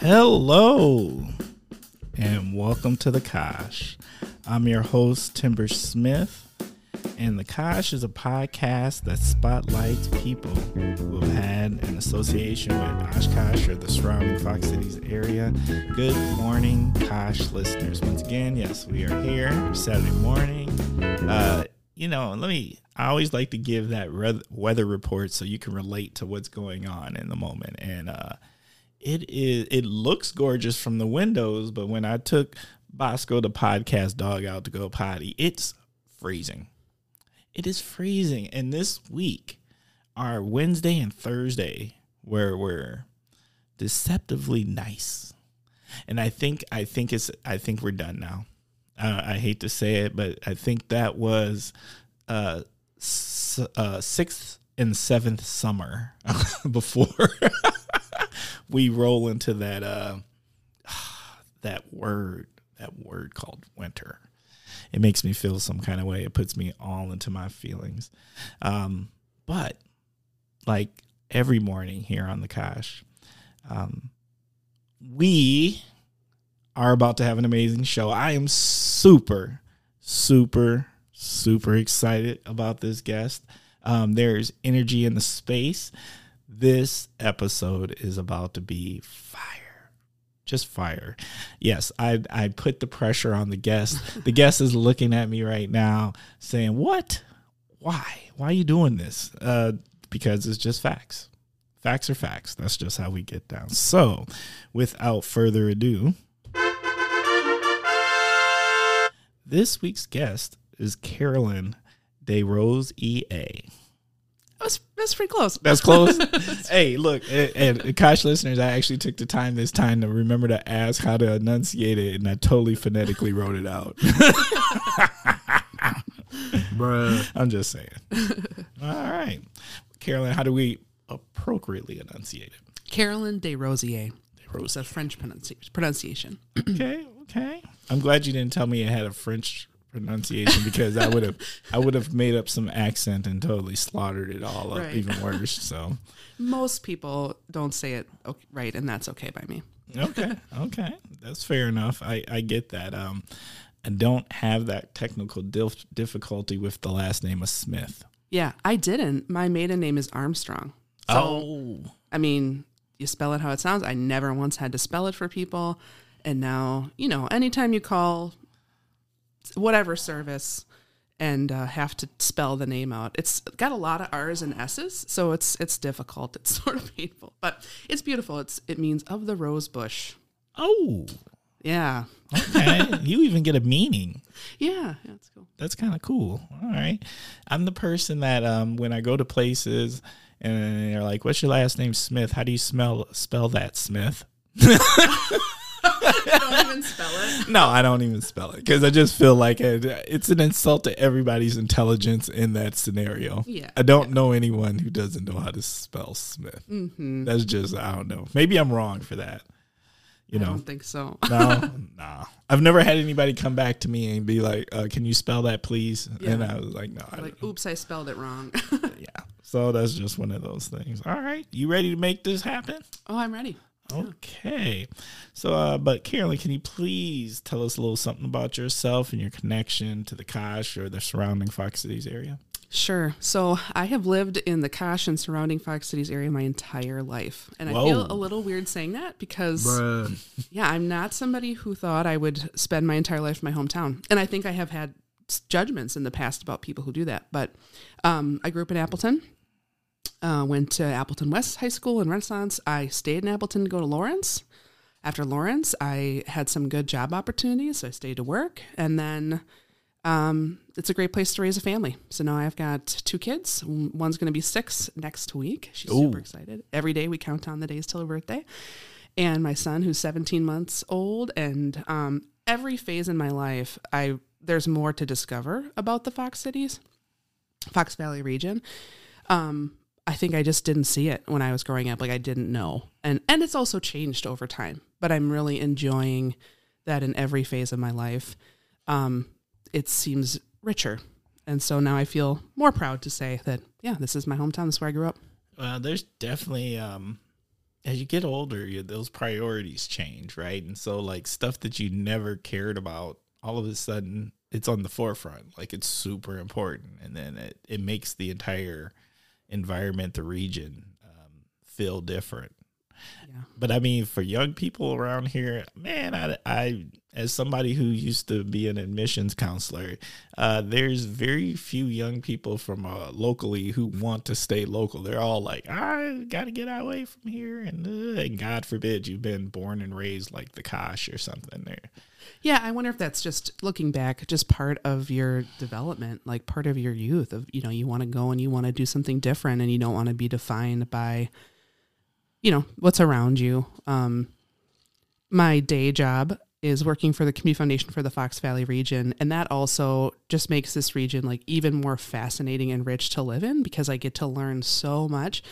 Hello, and welcome to the Kosh. I'm your host, Timber Smith, and the Kosh is a podcast that spotlights people who have had an association with Oshkosh or the surrounding Fox Cities area. Good morning, Kosh listeners. Once again, yes, we are here Saturday morning. Uh, you know, let me. I always like to give that weather report so you can relate to what's going on in the moment, and uh, it is it looks gorgeous from the windows, but when I took Bosco the podcast dog out to go potty, it's freezing. It is freezing. And this week, our Wednesday and Thursday, where we're deceptively nice. And I think I think it's I think we're done now. Uh, I hate to say it, but I think that was uh, s- uh sixth and seventh summer before we roll into that uh that word that word called winter. It makes me feel some kind of way. It puts me all into my feelings. Um but like every morning here on the Kosh, um we are about to have an amazing show. I am super super super excited about this guest. Um there's energy in the space this episode is about to be fire. Just fire. Yes, I I put the pressure on the guest. the guest is looking at me right now saying, "What? Why? Why are you doing this?" Uh because it's just facts. Facts are facts. That's just how we get down. So, without further ado, this week's guest is Carolyn DeRose EA. That's that's pretty close. That's close. hey, look, and, and Kosh listeners, I actually took the time this time to remember to ask how to enunciate it, and I totally phonetically wrote it out. Bruh. I'm just saying. All right, Carolyn, how do we appropriately enunciate it? Carolyn Desrosiers. It's a French pronunci- pronunciation. Okay, okay. I'm glad you didn't tell me it had a French pronunciation because I would have I would have made up some accent and totally slaughtered it all up Right. even worse. So Most people don't say it right, and that's okay by me. okay, okay, that's fair enough. I I get that. Um, I don't have that technical dif- difficulty with the last name of Smith. Yeah, I didn't. My maiden name is Armstrong. So, oh, I mean, you spell it how it sounds. I never once had to spell it for people. And now, you know, anytime you call whatever service and uh, have to spell the name out, it's got a lot of R's and S's, so it's it's difficult. It's sort of painful, but it's beautiful. It's it means of the rose bush. oh, Yeah, okay. you even get a meaning. yeah, yeah, it's cool. That's kind of cool. All right. I'm the person that um when I go to places and they're like, "What's your last name, Smith? How do you smell spell that, Smith?" Even spell it. No, I don't even spell it because I just feel like it, it's an insult to everybody's intelligence in that scenario. Yeah, I don't know anyone who doesn't know how to spell Smith. Mm-hmm. That's just I don't know. Maybe I'm wrong for that. You know, I don't think so. no, no. I've never had anybody come back to me and be like, uh, "Can you spell that, please?" And I was like, "No, I like, oops, I spelled it wrong. yeah. So that's just one of those things. All right, you ready to make this happen? oh, I'm ready. Okay. So, uh, but Carolyn, can you please tell us a little something about yourself and your connection to the Kosh or the surrounding Fox Cities area? Sure. So I have lived in the Kosh and surrounding Fox Cities area my entire life. And I feel a little weird saying that because, Bruh. yeah, I'm not somebody who thought I would spend my entire life in my hometown. And I think I have had judgments in the past about people who do that. But um, I grew up in Appleton, uh, went to Appleton West High School in Renaissance. I stayed in Appleton to go to Lawrence. After Lawrence, I had some good job opportunities, so I stayed to work. And then um, it's a great place to raise a family. So now I've got two kids. One's going to be six next week. She's super excited. Every day we count down the days till her birthday. And my son, who's 17 months old. And um, every phase in my life, I there's more to discover about the Fox cities, Fox Valley region. Um, I think I just didn't see it when I was growing up. Like I didn't know, and and it's also changed over time. But I'm really enjoying that in every phase of my life. Um, it seems richer, and so now I feel more proud to say that yeah, this is my hometown. This is where I grew up. Uh, there's definitely um, as you get older, you, those priorities change, right? And so, like stuff that you never cared about, all of a sudden, it's on the forefront. Like it's super important, and then it it makes the entire environment, the region, um, feel different. Yeah. But I mean, for young people around here, man, I, I as somebody who used to be an admissions counselor, uh, there's very few young people from uh, locally who want to stay local. They're all like, I got to get away from here, and, uh, and God forbid you've been born and raised like the Kosh or something there. Yeah, I wonder if that's just looking back, just part of your development, like part of your youth of, you know, you want to go and you want to do something different and you don't want to be defined by, you know, what's around you. Um, my day job is working for the Community Foundation for the Fox Valley region. And that also just makes this region like even more fascinating and rich to live in because I get to learn so much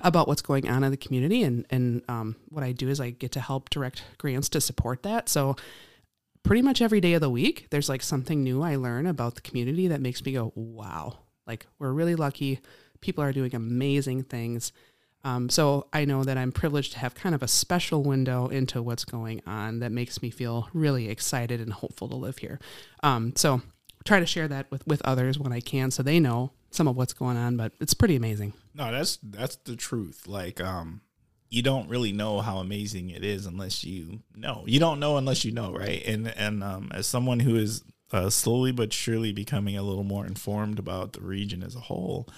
about what's going on in the community. And, and um, what I do is I get to help direct grants to support that. So pretty much every day of the week, there's like something new I learn about the community that makes me go, wow, like we're really lucky. People are doing amazing things. Um, so I know that I'm privileged to have kind of a special window into what's going on that makes me feel really excited and hopeful to live here. Um, so try to share that with, with others when I can so they know some of what's going on, but it's pretty amazing. No, that's that's the truth. Like, um, you don't really know how amazing it is unless you know. You don't know unless you know, right? And and um, as someone who is uh, slowly but surely becoming a little more informed about the region as a whole,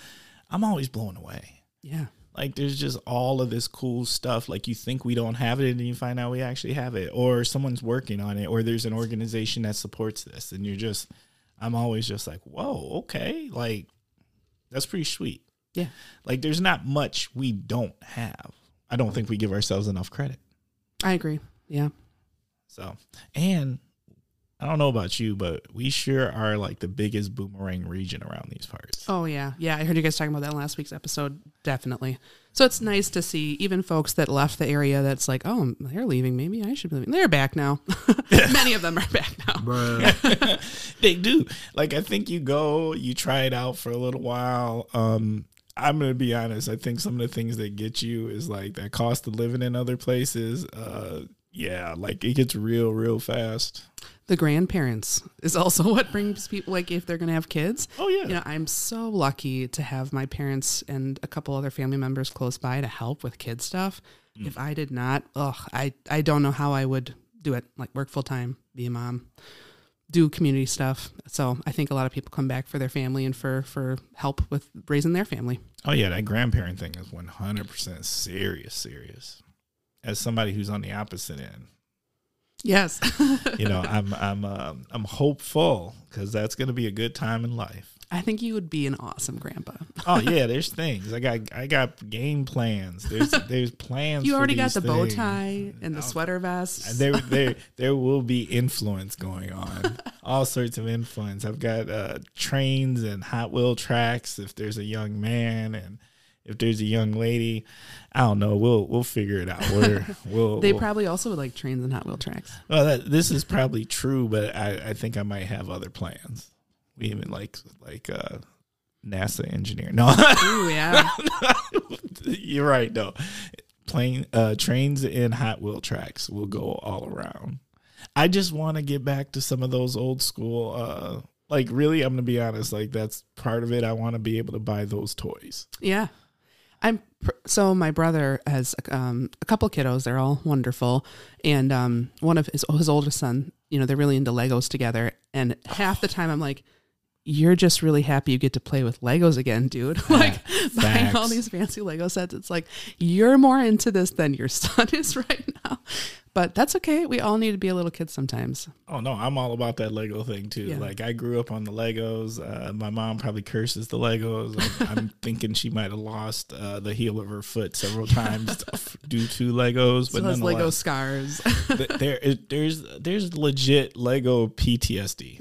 I'm always blown away. Yeah. Like there's just all of this cool stuff. Like you think we don't have it, and you find out we actually have it, or someone's working on it, or there's an organization that supports this, and you're just, I'm always just like, whoa, okay, like that's pretty sweet. Yeah. Like there's not much we don't have. I don't think we give ourselves enough credit. I agree. Yeah. So, and I don't know about you, but we sure are like the biggest boomerang region around these parts. Oh yeah, yeah. I heard you guys talking about that in last week's episode. Definitely. So it's nice to see even folks that left the area. That's like, oh, they're leaving. Maybe I should be leaving. They're back now. Many of them are back now. they do. Like I think you go, you try it out for a little while. Um, I'm gonna be honest. I think some of the things that get you is like that cost of living in other places. Uh, yeah, like it gets real, real fast. The grandparents is also what brings people like if they're gonna have kids. Oh yeah, You know, I'm so lucky to have my parents and a couple other family members close by to help with kid stuff. Mm. If I did not, ugh, I I don't know how I would do it. Like work full time, be a mom, do community stuff. So I think a lot of people come back for their family and for for help with raising their family. Oh yeah, that grandparent thing is 100% serious, serious. As somebody who's on the opposite end, Yes. you know, I'm I'm um, I'm hopeful because that's gonna be a good time in life. I think you would be an awesome grandpa. Oh yeah, there's things I got. I got game plans. There's there's plans. You already got the bow tie and the sweater vest. There, there, there will be influence going on. All sorts of influence. I've got uh, trains and Hot Wheel tracks. If there's a young man and if there's a young lady, I don't know. We'll we'll figure it out. We're, we'll, They we'll- probably also would like trains and Hot Wheel tracks. well, that, this is probably true, but I, I think I might have other plans. We even like like uh, NASA engineer. No, Ooh, yeah. you're right. No, plane uh, trains and Hot Wheel tracks will go all around. I just want to get back to some of those old school. Uh, like really, I'm gonna be honest. Like that's part of it. I want to be able to buy those toys. Yeah. I'm so my brother has um, a couple kiddos. They're all wonderful, and um, one of his his oldest son. You know, they're really into Legos together. And half the time, I'm like, "You're just really happy you get to play with Legos again, dude." like buying all these fancy Lego sets. It's like you're more into this than your son is right now. But that's okay. We all need to be a little kid sometimes. Oh no, I'm all about that Lego thing too. Yeah. Like I grew up on the Legos. Uh, my mom probably curses the Legos. I'm, I'm thinking she might have lost uh, the heel of her foot several times due to Legos. So But those Lego scars. th- there is there's there's legit Lego PTSD.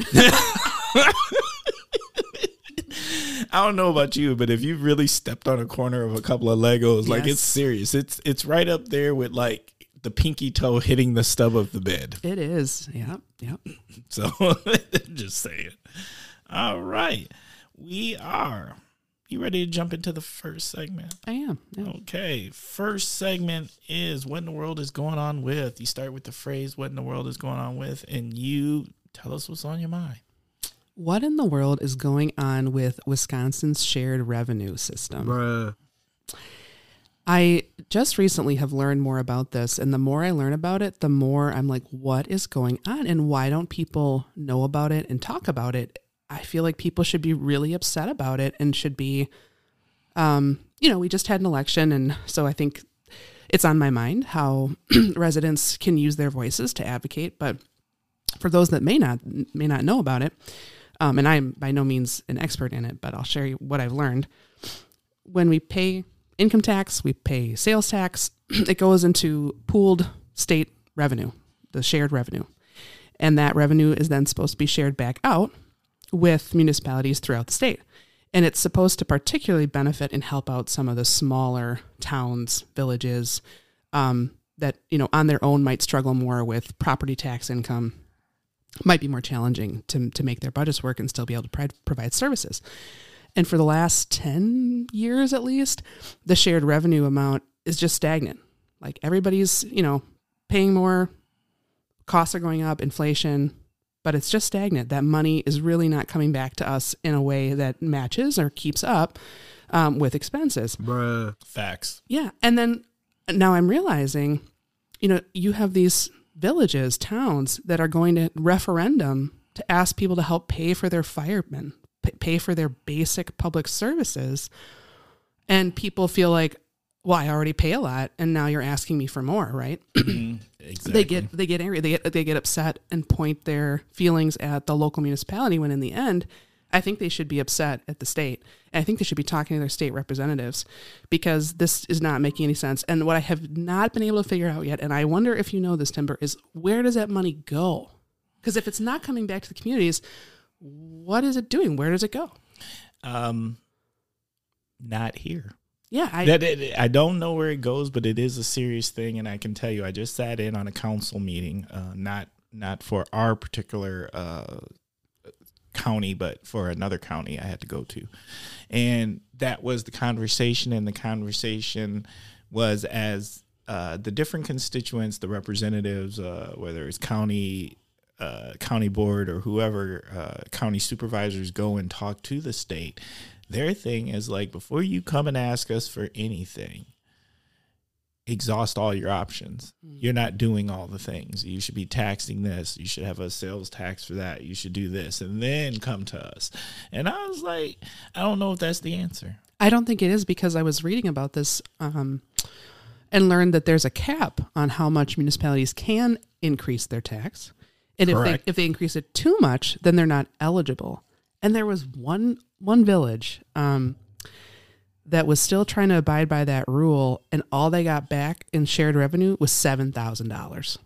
I don't know about you, but if you really stepped on a corner of a couple of Legos, like it's serious. It's it's right up there with like the pinky toe hitting the stub of the bed. it is. Yeah. Yeah. So just saying. All right. We are you ready to jump into the first segment? I am. Yeah. Okay, first segment is what in the world is going on with. You start with the phrase "What in the world is going on with," and you tell us what's on your mind. What in the world is going on with Wisconsin's shared revenue system? Bruh. I just recently have learned more about this, and the more I learn about it, the more I'm like, what is going on, and why don't people know about it and talk about it? I feel like people should be really upset about it and should be, um, you know, we just had an election, and so I think it's on my mind how residents can use their voices to advocate. But for those that may not may not know about it, um, and I'm by no means an expert in it, but I'll share you what I've learned. When we pay income tax, we pay sales tax. It goes into pooled state revenue, the shared revenue. And that revenue is then supposed to be shared back out with municipalities throughout the state. And it's supposed to particularly benefit and help out some of the smaller towns, villages um, that, you know, on their own might struggle more with property tax income, might be more challenging to, to make their budgets work and still be able to provide services. And for the last 10 years at least, the shared revenue amount is just stagnant. Like everybody's, you know, paying more, costs are going up, inflation, but it's just stagnant. That money is really not coming back to us in a way that matches or keeps up um, with expenses. Bruh. Facts. Yeah. And then now I'm realizing, you know, you have these villages, towns that are going to referendum to ask people to help pay for their firemen, p- pay for their basic public services. And people feel like, well, I already pay a lot and now you're asking me for more, right? Mm-hmm. Exactly. they get they get angry, they get they get upset and point their feelings at the local municipality when in the end I think they should be upset at the state. And I think they should be talking to their state representatives because this is not making any sense. And what I have not been able to figure out yet, and I wonder if you know this, Timber, is where does that money go? Because if it's not coming back to the communities, what is it doing? Where does it go? um, not here. Yeah, I that it, I don't know where it goes, but it is a serious thing, and I can tell you, I just sat in on a council meeting, uh, not not for our particular uh, county, but for another county I had to go to, and that was the conversation, and the conversation was as uh, the different constituents, the representatives, uh, whether it's county. Uh, county board or whoever uh, county supervisors go and talk to the state their thing is like before you come and ask us for anything exhaust all your options. You're not doing all the things. You should be taxing this. You should have a sales tax for that. You should do this and then come to us. And i was like i don't know if that's the answer. I don't think it is because I was reading about this um, and learned that there's a cap on how much municipalities can increase their tax, and if they if they increase it too much, then they're not eligible. And there was one one village um, that was still trying to abide by that rule, and all they got back in shared revenue was seven thousand dollars,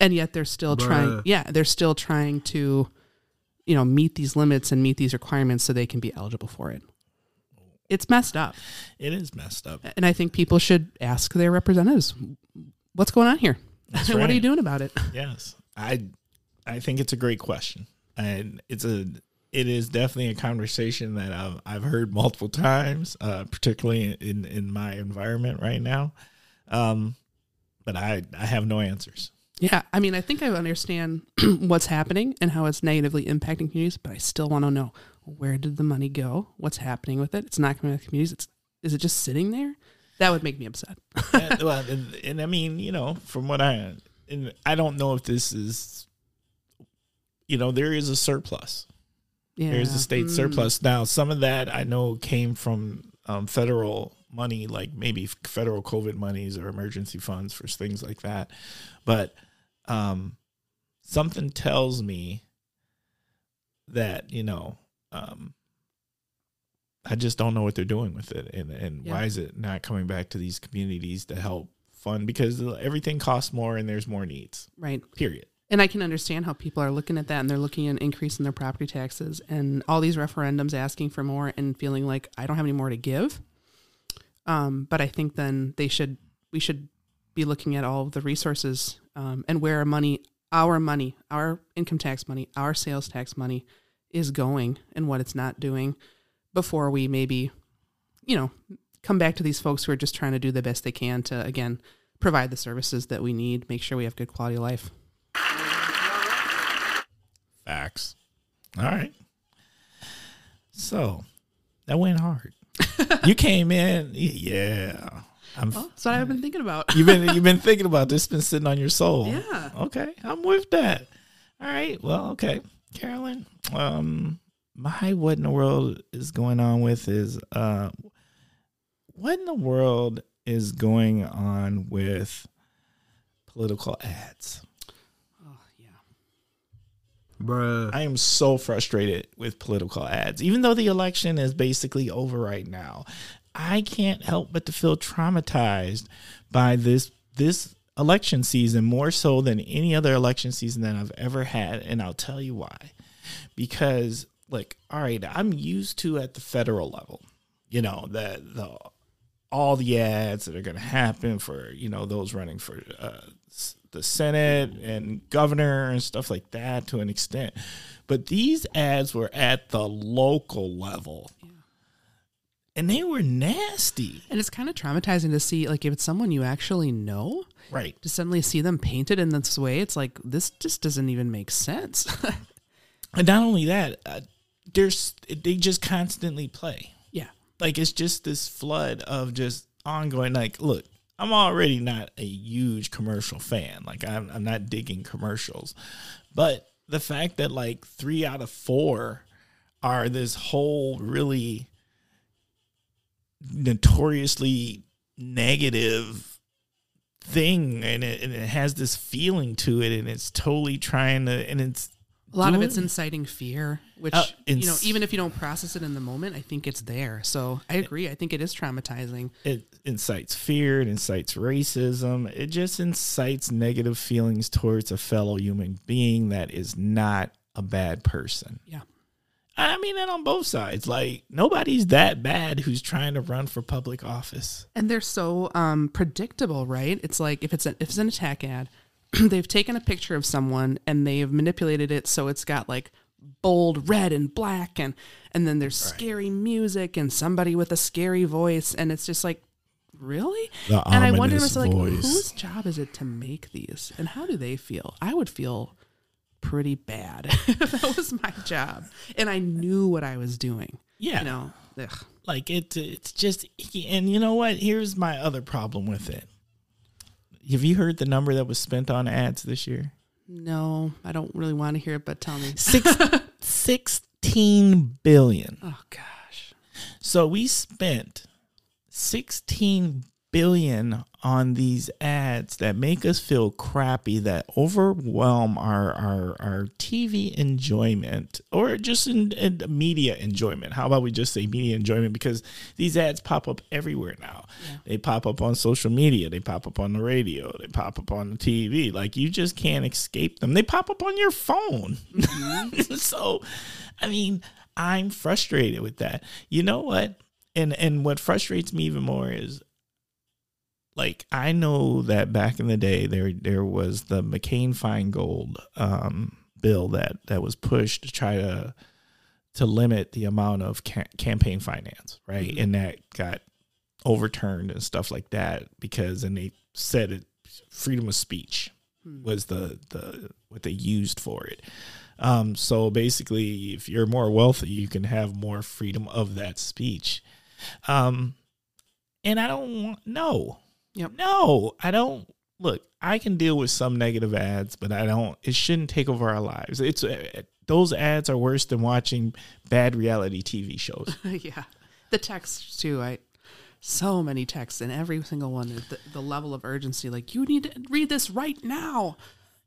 and yet they're still trying. Yeah, they're still trying to, you know, meet these limits and meet these requirements so they can be eligible for it. It's messed up. it is messed up And I think people should ask their representatives, what's going on here? That's what are you doing about it? yes i i think it's a great question and it's a it is definitely a conversation that I've, I've heard multiple times uh, particularly in in my environment right now um but i i have no answers Yeah. I mean, I think I understand what's happening and how it's negatively impacting communities, but I still want to know where did the money go? What's happening with it? It's not coming to communities. It's, is it just sitting there? That would make me upset. and, well, and, and I mean, you know, from what I and I don't know if this is, you know, there is a surplus. Yeah. There's a state Mm. surplus now. Some of that I know came from um, federal money, like maybe federal COVID monies or emergency funds for things like that. But um, something tells me that you know. Um, I just don't know what they're doing with it, and and why is it not coming back to these communities to help fund? Because everything costs more, and there's more needs. Right. Period. And I can understand how people are looking at that and they're looking at an increase in their property taxes and all these referendums asking for more and feeling like I don't have any more to give. Um, but I think then they should we should be looking at all of the resources um, and where our money, our money, our income tax money, our sales tax money is going and what it's not doing before we maybe, you know, come back to these folks who are just trying to do the best they can to again provide the services that we need, make sure we have good quality of life. Facts. All right. So that went hard. you came in, yeah. I'm, Well, that's what I've been thinking about. you've been you've been thinking about this. Been sitting on your soul. Yeah. Okay, I'm with that. All right. Well, okay, Carolyn. Um, my what in the world is going on with is uh, what in the world is going on with political ads? oh, yeah. Bruh. I am so frustrated with political ads. Even though the election is basically over right now, I can't help but to feel traumatized by this this election season more so than any other election season that I've ever had, and I'll tell you why. Because like, all right, I'm used to at the federal level, you know, the the all the ads that are going to happen for you know those running for uh, the Senate and governor and stuff like that to an extent, but these ads were at the local level, and they were nasty. And it's kind of traumatizing to see, like, if it's someone you actually know, Right. to suddenly see them painted in this way. It's like, this just doesn't even make sense. And not only that, uh, there's they just constantly play. Like it's just this flood of just ongoing like look i'm already not a huge commercial fan. Like i'm, I'm not digging commercials. But the fact that like three out of four are this whole really notoriously negative thing and it, and it has this feeling to it and it's totally trying to and it's A lot of it's inciting fear, which, Uh, you know, even if you don't process it in the moment, I think it's there. So I agree. I think it is traumatizing. it incites fear, it incites racism, it just incites negative feelings towards a fellow human being that is not a bad person. Yeah. I mean that on both sides. Like nobody's that bad who's trying to run for public office. And they're so um, predictable, right? It's like if it's an if it's an attack ad, they've taken a picture of someone and they've manipulated it so it's got like bold red and black and and then there's scary music and somebody with a scary voice and it's just like really The and i wonder myself, like whose job is it to make these and how do they feel i would feel pretty bad if that was my job and i knew what i was doing Yeah. you know ugh. Like it it's just and you know what? Here's my other problem with it. Have you heard the number that was spent on ads this year? no i don't really want to hear it but tell me Six, 16 billion. oh gosh So we spent 16 billion on these ads that make us feel crappy that overwhelm our our, our TV enjoyment or just in, in media enjoyment. How about we just say media enjoyment because these ads pop up everywhere now. They pop up on social media, they pop up on the radio, they pop up on the TV. Like you just can't escape them. They pop up on your phone. Mm-hmm. so I mean, I'm frustrated with that. You know what? And and what frustrates me even more is like I know that back in the day there there was the McCain Feingold um, bill that that was pushed to try to to limit the amount of ca- campaign finance, right? Mhm. And that got overturned and stuff like that because and they said it freedom of speech Hmm. was the the what they used for it. Um, so basically, if you're more wealthy, you can have more freedom of that speech. Um, and I don't want no, Yep. no, I don't. Look, I can deal with some negative ads, but I don't. It shouldn't take over our lives. It's uh, those ads are worse than watching bad reality TV shows. yeah the texts too i so many texts and every single one the, the level of urgency like you need to read this right now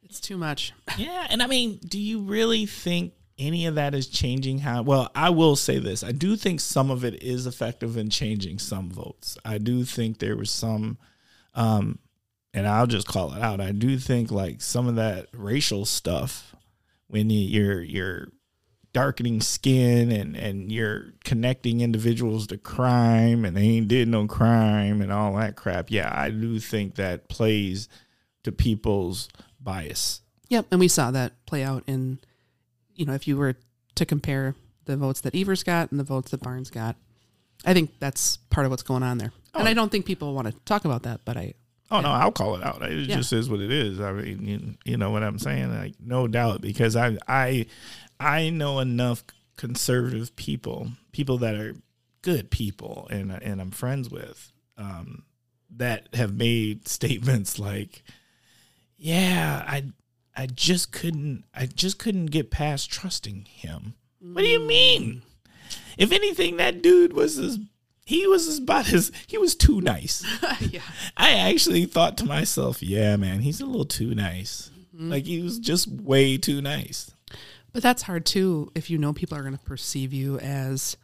it's too much yeah, and I mean, do you really think any of that is changing how? Well, I will say this: I do think some of it is effective in changing some votes. I do think there was some, um, and I'll just call it out. I do think like some of that racial stuff when you, you're you're darkening skin and and you're connecting individuals to crime and they ain't did no crime and all that crap. Yeah, I do think that plays to people's bias. yep and we saw that play out in you know if you were to compare the votes that Evers got and the votes that Barnes got. I think that's part of what's going on there. And Oh. I don't think people want to talk about that, but I Oh no, I'll call it out. It Yeah. just is what it is. I mean, you, you know what I'm saying? Like no doubt, because I I I know enough conservative people, people that are good people, and and I'm friends with, um, that have made statements like, "Yeah, I I just couldn't I just couldn't get past trusting him." What do you mean? If anything, that dude was as he was as about his he was too nice. yeah. I actually thought to myself, yeah, man, he's a little too nice. Mm-hmm. Like he was just way too nice. But that's hard too if you know people are going to perceive you as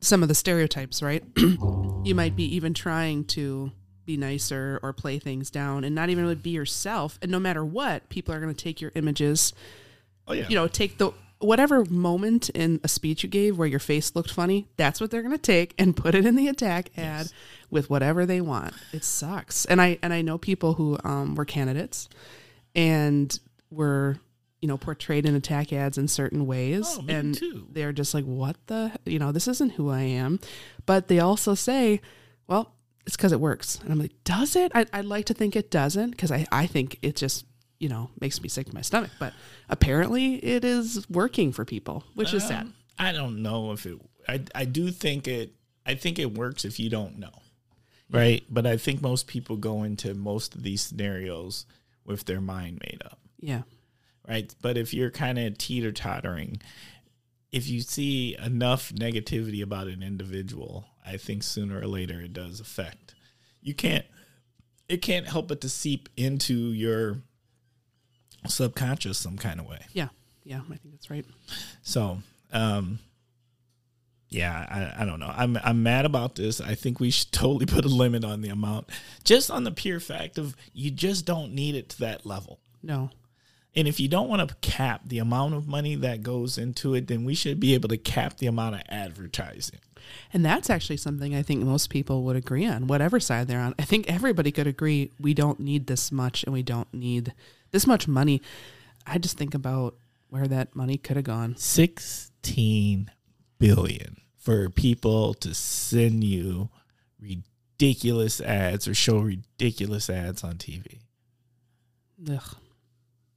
some of the stereotypes, right? you might be even trying to be nicer or play things down and not even really be yourself. And no matter what, people are going to take your images, Oh yeah. you know, take the whatever moment in a speech you gave where your face looked funny, that's what they're going to take and put it in the attack ad with whatever they want. It sucks. And I and I know people who um, were candidates and were you know portrayed in attack ads in certain ways Oh, me and too. they're just like what the you know this isn't who i am but they also say well it's because it works and i'm like does it I, i'd like to think it doesn't because I, I think it just you know makes me sick to my stomach but apparently it is working for people which is sad Um, I don't know if it I I do think it I think it works if you don't know. Right? But I think most people go into most of these scenarios with their mind made up. yeah right? But if you're kind of teeter tottering, if you see enough negativity about an individual, I think sooner or later it does affect. You can't, it can't help but to seep into your subconscious some kind of way. yeah yeah i think that's right So, um, yeah, I, I don't know. I'm I'm mad about this. I think we should totally put a limit on the amount, just on the pure fact of you just don't need it to that level. no And if you don't want to cap the amount of money that goes into it, then we should be able to cap the amount of advertising. And that's actually something I think most people would agree on, whatever side they're on. I think everybody could agree we don't need this much and we don't need this much money. I just think about where that money could have gone. 16 billion for people to send you ridiculous ads or show ridiculous ads on TV. Ugh.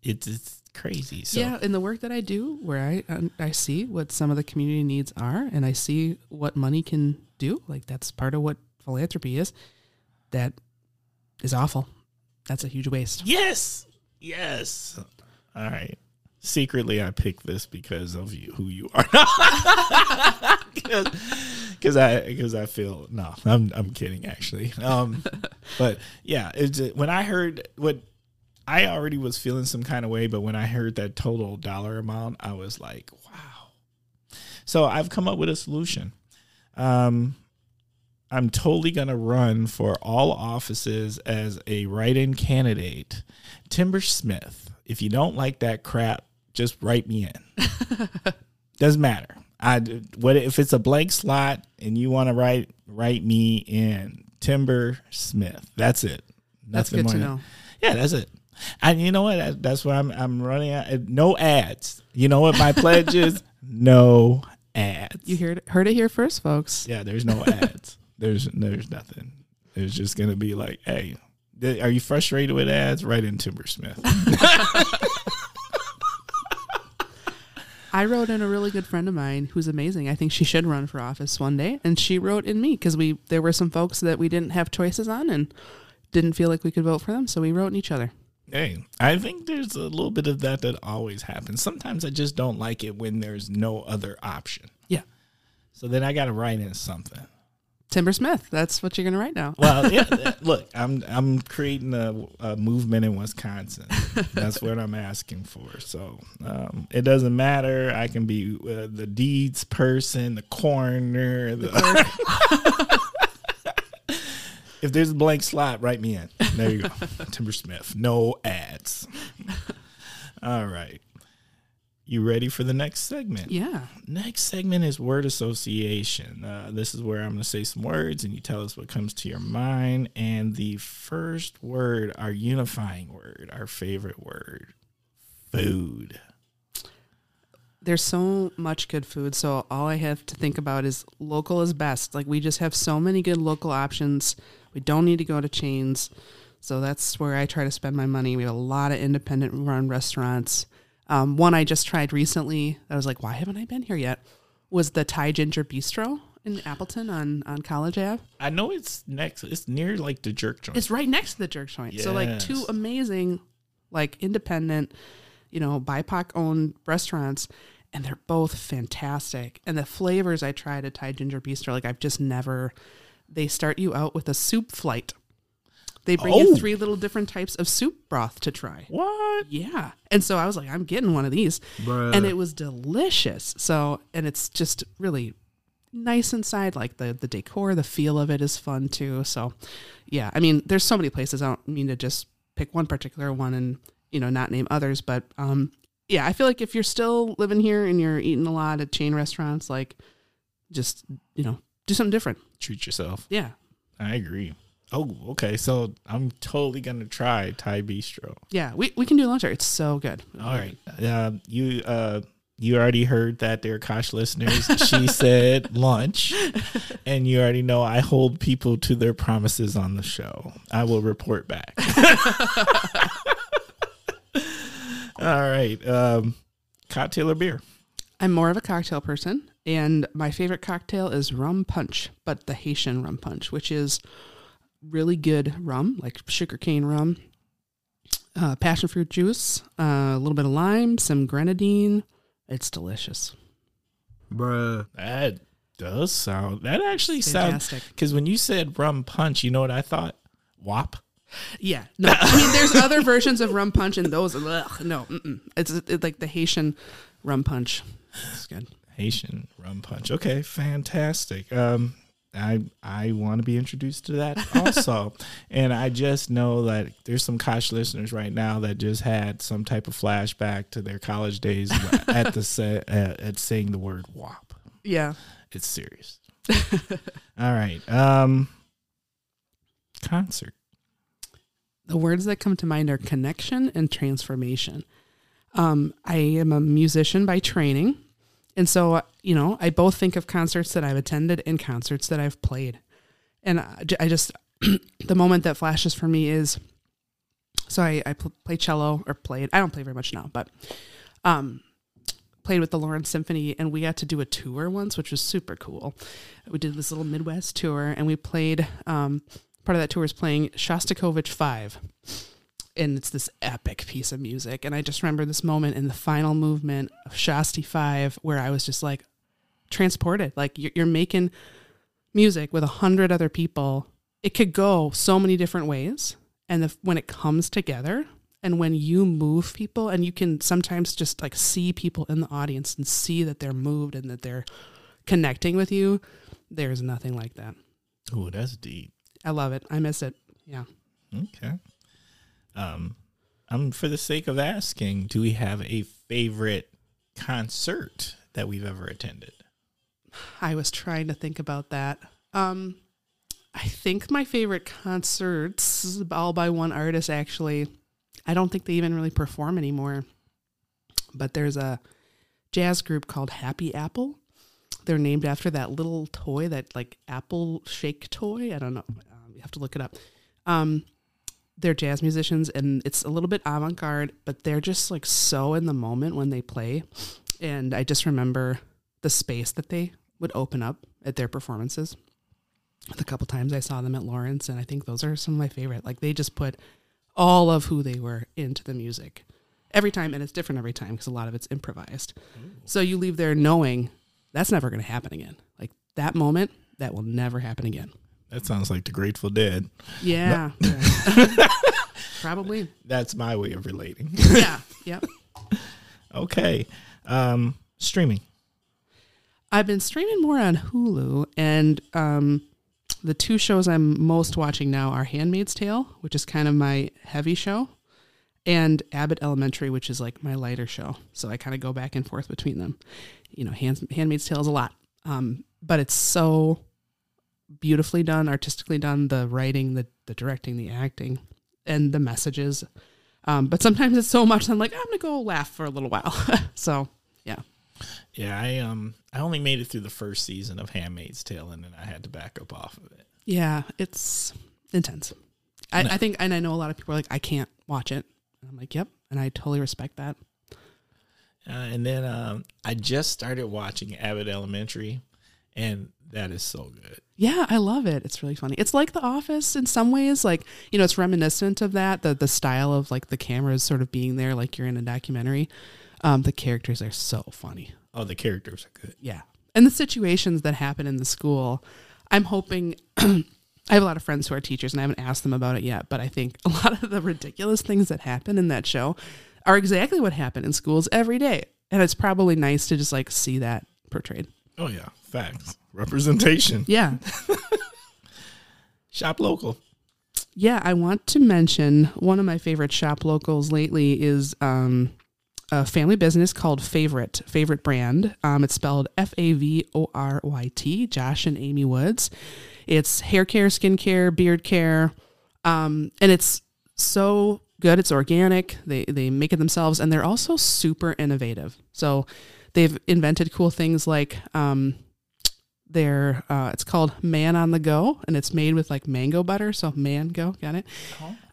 It's it's crazy. So yeah, in the work that I do, where I um, I see what some of the community needs are, and I see what money can do. Like that's part of what philanthropy is. That is awful. That's a huge waste. Yes. Yes. All right. Secretly, I picked this because of you, who you are. Because I because I feel no, I'm I'm kidding actually. Um, but yeah, it's when I heard what I already was feeling some kind of way, but when I heard that total dollar amount, I was like, wow. So I've come up with a solution. Um, I'm totally going to run for all offices as a write in candidate. Timber Smith, if you don't like that crap, just write me in. Doesn't matter. I what if it's a blank slot and you want to write write me in Timber Smith. That's it. That's good to than- know. Yeah, that's it. And you know what? That- That's what I'm I'm running at. No ads. You know what my pledge is? No ads. You heard heard it here first, folks. Yeah, there's no ads. There's there's nothing. It's just gonna be like, hey, th- are you frustrated with ads? Write in Timber Smith. I wrote in a really good friend of mine who's amazing. I think she should run for office one day, and she wrote in me because we there were some folks that we didn't have choices on and didn't feel like we could vote for them, so we wrote in each other. hey, I think there's a little bit of that that always happens. Sometimes I just don't like it when there's no other option. Yeah, So then I got to write in something. Timber Smith. That's what you're gonna write now. Well, yeah, look, I'm I'm creating a, a movement in Wisconsin. That's what I'm asking for. So um, it doesn't matter. I can be uh, the deeds person, the coroner. The if there's a blank slot, write me in. There you go, Timber Smith. No ads. All right. You ready for the next segment? yeah. Next segment is word association. Uh, this is where I'm going to say some words and you tell us what comes to your mind. And the first word, our unifying word, our favorite word, food. there's so much good food. So all I have to think about is local is best. Like we just have so many good local options. We don't need to go to chains. So that's where I try to spend my money. We have a lot of independent run restaurants. Um, one I just tried recently, I was like, why haven't I been here yet? Was the Thai Ginger Bistro in Appleton on, on College Ave. I know it's next. It's near like the jerk joint. It's right next to the jerk joint. So like two amazing, like independent, you know, BIPOC owned restaurants, and they're both fantastic. And the flavors I tried at Thai Ginger Bistro, like I've just never. They start you out with a soup flight. They bring Oh. you three little different types of soup broth to try. what? Yeah. And so I was like, I'm getting one of these. Bruh. And it was delicious. So, and it's just really nice inside. Like the, the decor, the feel of it is fun too. So, yeah. I mean, there's so many places. I don't mean to just pick one particular one and, you know, not name others. But, um, yeah, I feel like if you're still living here and you're eating a lot at chain restaurants, like just, you know, do something different. Treat yourself. Yeah. I agree. Oh, okay. So I'm totally gonna try Thai Bistro. Yeah. We, we can do lunch there. It's so good. All right. Uh, you uh, you already heard that they're Kosh listeners. she said lunch, and you already know I hold people to their promises on the show. I will report back. All right. Um, cocktail or beer? I'm more of a cocktail person, and my favorite cocktail is rum punch, but the Haitian rum punch, which is really good rum, like sugarcane rum, uh, passion fruit juice, uh, a little bit of lime, some grenadine. It's delicious. Bruh. That does sound. That actually sounds. Because when you said rum punch, you know what I thought? Wop. Yeah. No, I mean, there's other versions of rum punch, and those, ugh, no, mm-mm. it's, it's like the Haitian rum punch. It's good. Haitian rum punch. Okay, fantastic. Um, I I want to be introduced to that also, and I just know that there's some Kosh listeners right now that just had some type of flashback to their college days at the sa- at, at saying the word "wop." Yeah. It's serious. All right. Um, concert. The words that come to mind are connection and transformation. Um, I am a musician by training. And so, uh, you know, I both think of concerts that I've attended and concerts that I've played. And I just, the moment that flashes for me is so I, I pl- play cello or played, I don't play very much now, but um, played with the Lawrence Symphony and we got to do a tour once, which was super cool. We did this little Midwest tour and we played, um, part of that tour is playing Shostakovich 5 and it's this epic piece of music. And i just remember this moment in the final movement of Shosty 5 where i was just like transported. Like you're, you're making music with a hundred other people. It could go so many different ways. And the, when it comes together and when you move people and you can sometimes just like see people in the audience and see that they're moved and that they're connecting with you there's nothing like that. Oh, that's deep. i love it. I miss it. Yeah. Okay. Um, um, for the sake of asking, do we have a favorite concert that we've ever attended? I was trying to think about that. Um, I think my favorite concerts, all by one artist, actually. I don't think they even really perform anymore. But there's a jazz group called Happy Apple. They're named after that little toy, that like apple shake toy. I don't know. Um, you have to look it up. Um, they're jazz musicians, and it's a little bit avant garde, but they're just like so in the moment when they play. And I just remember the space that they would open up at their performances. The couple times I saw them at Lawrence, and I think those are some of my favorite. Like they just put all of who they were into the music every time, and it's different every time because a lot of it's improvised. So you leave there knowing that's never going to happen again. Like that moment, that will never happen again. That sounds like the Grateful Dead. Yeah. yeah. Probably. That's my way of relating. Yeah. Yep. okay. Um, streaming. I've been streaming more on Hulu, and um, the two shows I'm most watching now are Handmaid's Tale, which is kind of my heavy show, and Abbott Elementary, which is like my lighter show. So I kind of go back and forth between them. You know, Hand, Handmaid's Tale is a lot, um, but it's so beautifully done, artistically done. The writing, the the directing, the acting, and the messages. Um, but sometimes it's so much I'm like I'm gonna go laugh for a little while. so yeah. Yeah, I um I only made it through the first season of Handmaid's Tale and then I had to back up off of it. Yeah, it's intense. I, No. I think, and I know a lot of people are like, I can't watch it. And I'm like, yep, and I totally respect that. Uh, and then um I just started watching Abbott Elementary and that is so good. Yeah, I love it. It's really funny. It's like The Office in some ways. Like you know, it's reminiscent of that. The the style of like the cameras sort of being there, like you're in a documentary. Um, the characters are so funny. Oh, the characters are good. Yeah, and the situations that happen in the school. I'm hoping. I have a lot of friends who are teachers, and I haven't asked them about it yet. But I think a lot of the ridiculous things that happen in that show are exactly what happen in schools every day, and it's probably nice to just like see that portrayed. Oh yeah, facts. Representation. Yeah, Shop local. Yeah, I want to mention one of my favorite shop locals lately is um, a family business called Favoryt, Favoryt Brand. Um, it's spelled F A V O R Y T, Josh and Amy Woods. It's hair care, skincare, beard care, um, and it's so good. It's organic. They they make it themselves, and they're also super innovative. So they've invented cool things like um, their uh, it's called Man on the Go, and it's made with like mango butter. So Man Go, got it?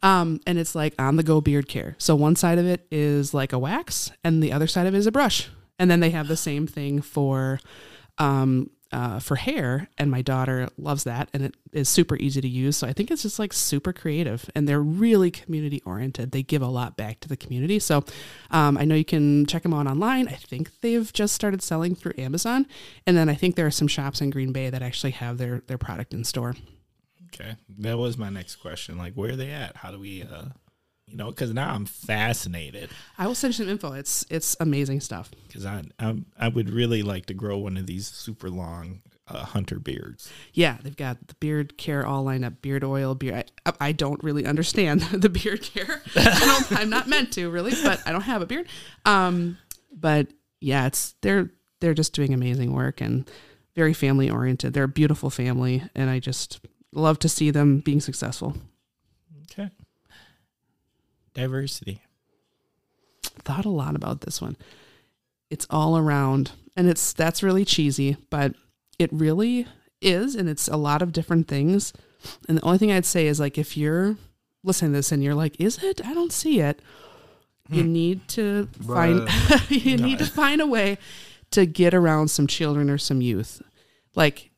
Um, and it's like on the go beard care. So one side of it is like a wax, and the other side of it is a brush. And then they have the same thing for um, uh, for hair, and my daughter loves that, and it is super easy to use. So I think it's just like super creative, and they're really community oriented. They give a lot back to the community. So um, I know you can check them out online. I think they've just started selling through Amazon, and then I think there are some shops in Green Bay that actually have their their product in store. Okay, that was my next question. Like, where are they at? How do we, uh, you know, because now I'm fascinated I will send you some info. It's it's amazing stuff. because I, I I would really like to grow one of these super long uh, hunter beards. Yeah, they've got the beard care all lined up. Beard oil, beard. I, I don't really understand the beard care. I I'm not meant to really, but I don't have a beard. Um, but yeah, it's they're they're just doing amazing work and very family oriented. They're a beautiful family, and I just love to see them being successful. Okay, diversity. Thought a lot about this one. It's all around, and it's that's really cheesy, but it really is, and it's a lot of different things. And the only thing I'd say is like if you're listening to this and you're like, "Is it? I don't see it." You hmm. need to find you need to find a way to get around some children or some youth. Like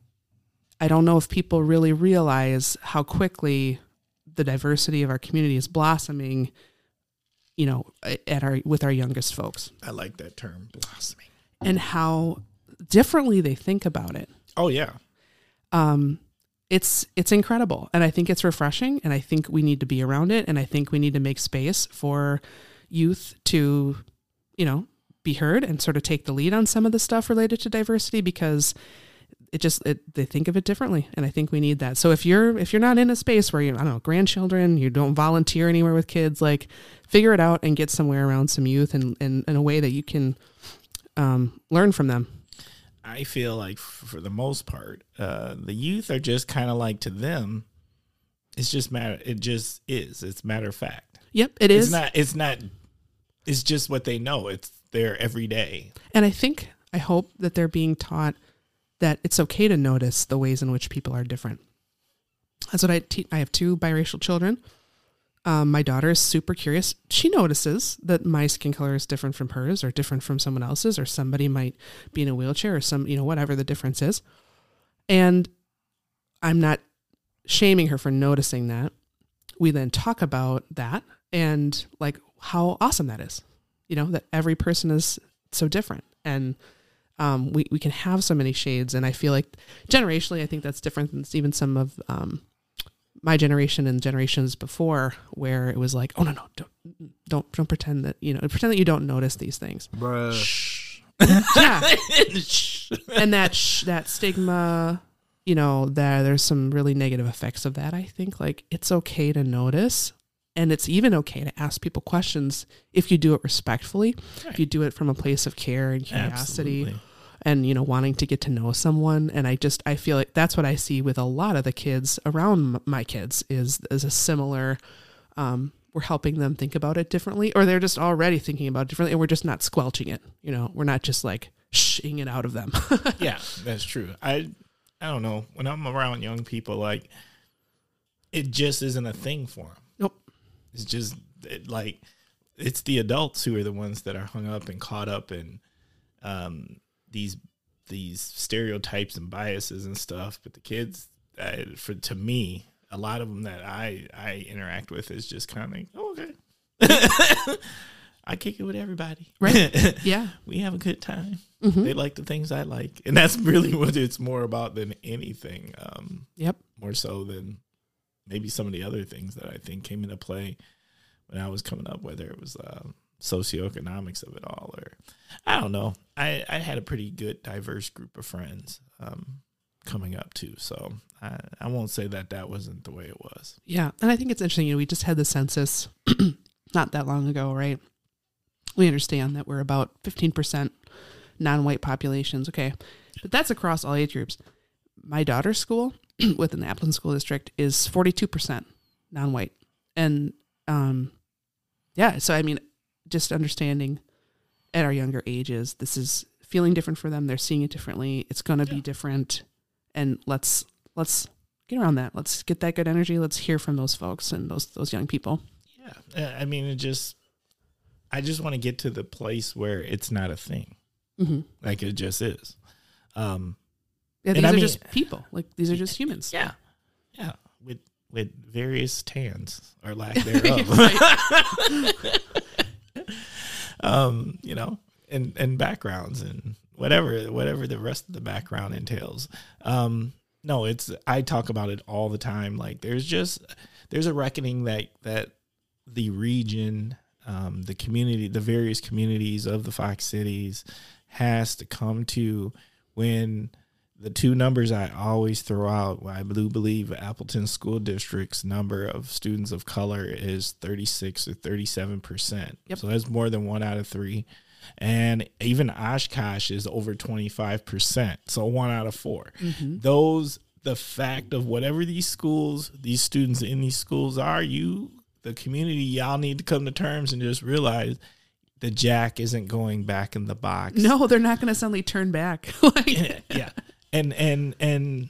I don't know if people really realize how quickly the diversity of our community is blossoming, you know, at our with our youngest folks I like that term, blossoming. and how differently they think about it. Oh yeah, Um, it's it's incredible, and I think it's refreshing, and I think we need to be around it, and I think we need to make space for youth to, you know, be heard and sort of take the lead on some of the stuff related to diversity because it just it, they think of it differently and i think we need that so if you're if you're not in a space where you i don't know grandchildren you don't volunteer anywhere with kids like figure it out and get somewhere around some youth and, and in a way that you can um, learn from them I feel like for the most part, uh, the youth are just kind of like to them. It's just matter. It just is. It's matter of fact. yep it It's not. It's not. It's just what they know. It's there every day. And I think, I hope that they're being taught that it's okay to notice the ways in which people are different. That's what I te- I have two biracial children. Um, my daughter is super curious. She notices that my skin color is different from hers, or different from someone else's, or somebody might be in a wheelchair, or some, you know, whatever the difference is. And I'm not shaming her for noticing that. We then talk about that and like how awesome that is. You know, that every person is so different. And um, we, we can have so many shades. And I feel like generationally, I think that's different than even some of um, my generation and generations before, where it was like, oh, no, no, don't, don't, don't pretend that, you know, pretend that you don't notice these things. Shh. Yeah. and that, sh- that stigma, you know, there, there's some really negative effects of that. I think like it's okay to notice. And it's even okay to ask people questions if you do it respectfully, if you do it from a place of care and curiosity Absolutely. And you know wanting to get to know someone and i just i feel like that's what i see with a lot of the kids around m- my kids is is a similar um we're helping them think about it differently or they're just already thinking about it differently and we're just not squelching it you know we're not just like shing it out of them. yeah, that's true. I I don't know. When I'm around young people, like it just isn't a thing for them. nope. It's just it, like it's the adults who are the ones that are hung up and caught up and um, these these stereotypes and biases and stuff. But the kids, uh, for to me, a lot of them that I I interact with is just kind of like, oh, okay. I kick it with everybody. Right. Yeah. we have a good time. Mhm. They like the things I like, and that's really what it's more about than anything. Um, Yep. more so than maybe some of the other things that I think came into play when I was coming up, whether it was um, socioeconomics of it all, or I don't know. I, I had a pretty good diverse group of friends um, coming up too, so I, I won't say that that wasn't the way it was. Yeah. And I think it's interesting. You know, we just had the census not that long ago, right? We understand that we're about 15% non white populations. Okay. But that's across all age groups. My daughter's school within the Appleton School District is 42% non white. And um, yeah. So, I mean, just understanding at our younger ages, this is feeling different for them. They're seeing it differently. It's going to be different. And let's, let's, get around that. Let's get that good energy. Let's hear from those folks and those those young people. Yeah, Uh, I mean, it just I just want to get to the place where it's not a thing, Mm-hmm. like it just is. Um, Yeah, And these I are mean- just people. Like these are just humans. Yeah. Yeah. With with various tans or lack thereof. um, you know, and and backgrounds and whatever whatever the rest of the background entails. Um, no, it's I talk about it all the time. Like there's just there's a reckoning that that the region, um, the community, the various communities of the Fox cities has to come to when the two numbers I always throw out, I do believe Appleton School District's number of students of color is 36 or 37 percent. Yep. So that's more than one out of three. And even Oshkosh is over 25 percent. So one out of 4 Mm-hmm. Those, the fact of whatever these schools, these students in these schools are, you, the community, y'all need to come to terms and just realize the jack isn't going back in the box No, they're not going to suddenly turn back. like, yeah. And and and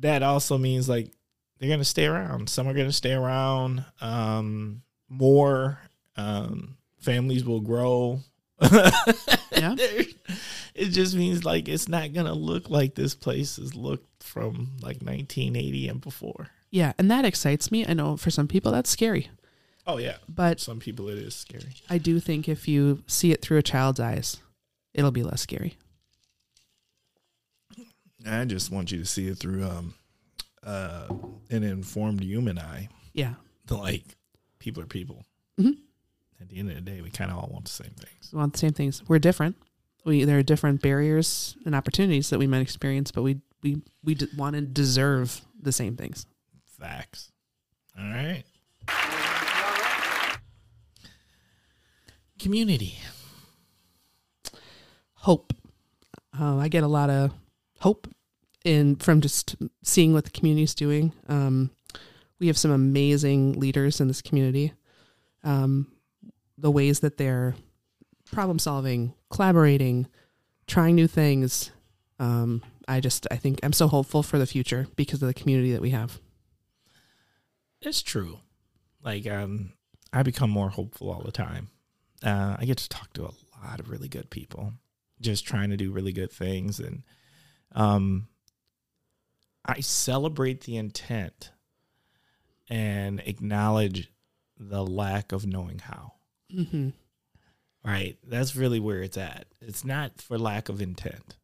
that also means like they're gonna stay around. Some are gonna stay around. Um, more um, families will grow. Yeah. It just means like it's not gonna look like this place has looked from like 1980 and before. yeah, and that excites me. I know for some people that's scary, Oh yeah, but some people it is scary. I do think if you see it through a child's eyes, it'll be less scary. I just want you to see it through um, uh, an informed human eye. Yeah. like people are people. Mhm. At the end of the day, we kind of all want the same things. We want the same things. We're different. We there are different barriers and opportunities that we might experience, but we we we d- want to deserve the same things. Facts. All right. Community. hope. Uh, I get a lot of hope in from just seeing what the community is doing. Um, we have some amazing leaders in this community. Um, the ways that they're problem solving, collaborating, trying new things. Um, I just I think I'm so hopeful for the future because of the community that we have. It's true. Like, um, I become more hopeful all the time. Uh, I get to talk to a lot of really good people, just trying to do really good things, and um, I celebrate the intent and acknowledge the lack of knowing how. Mm-hmm. Right. That's really where it's at. It's not for lack of intent.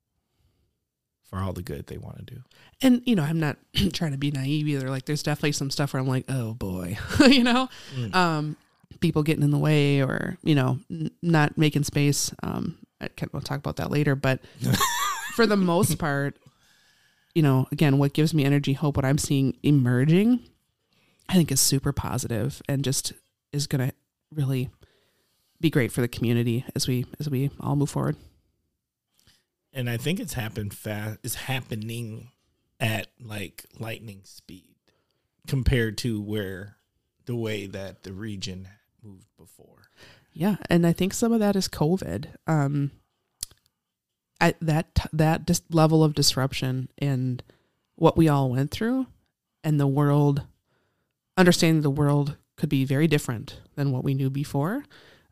For all the good they want to do. And you know, I'm not trying to be naive either. Like, there's definitely some stuff where I'm like, oh boy, you know, Mm. um, people getting in the way or you know, n- not making space. Um, I of will talk about that later, but for the most part, you know, again, what gives me energy, hope, what I'm seeing emerging, I think is super positive and just is going to really be great for the community as we as we all move forward. And I think it's happened fast. It's happening at like lightning speed compared to where the way that the region moved before. Yeah, and I think some of that is COVID. Um, I, that t- that dis- level of disruption and what we all went through, and the world, understanding the world could be very different than what we knew before.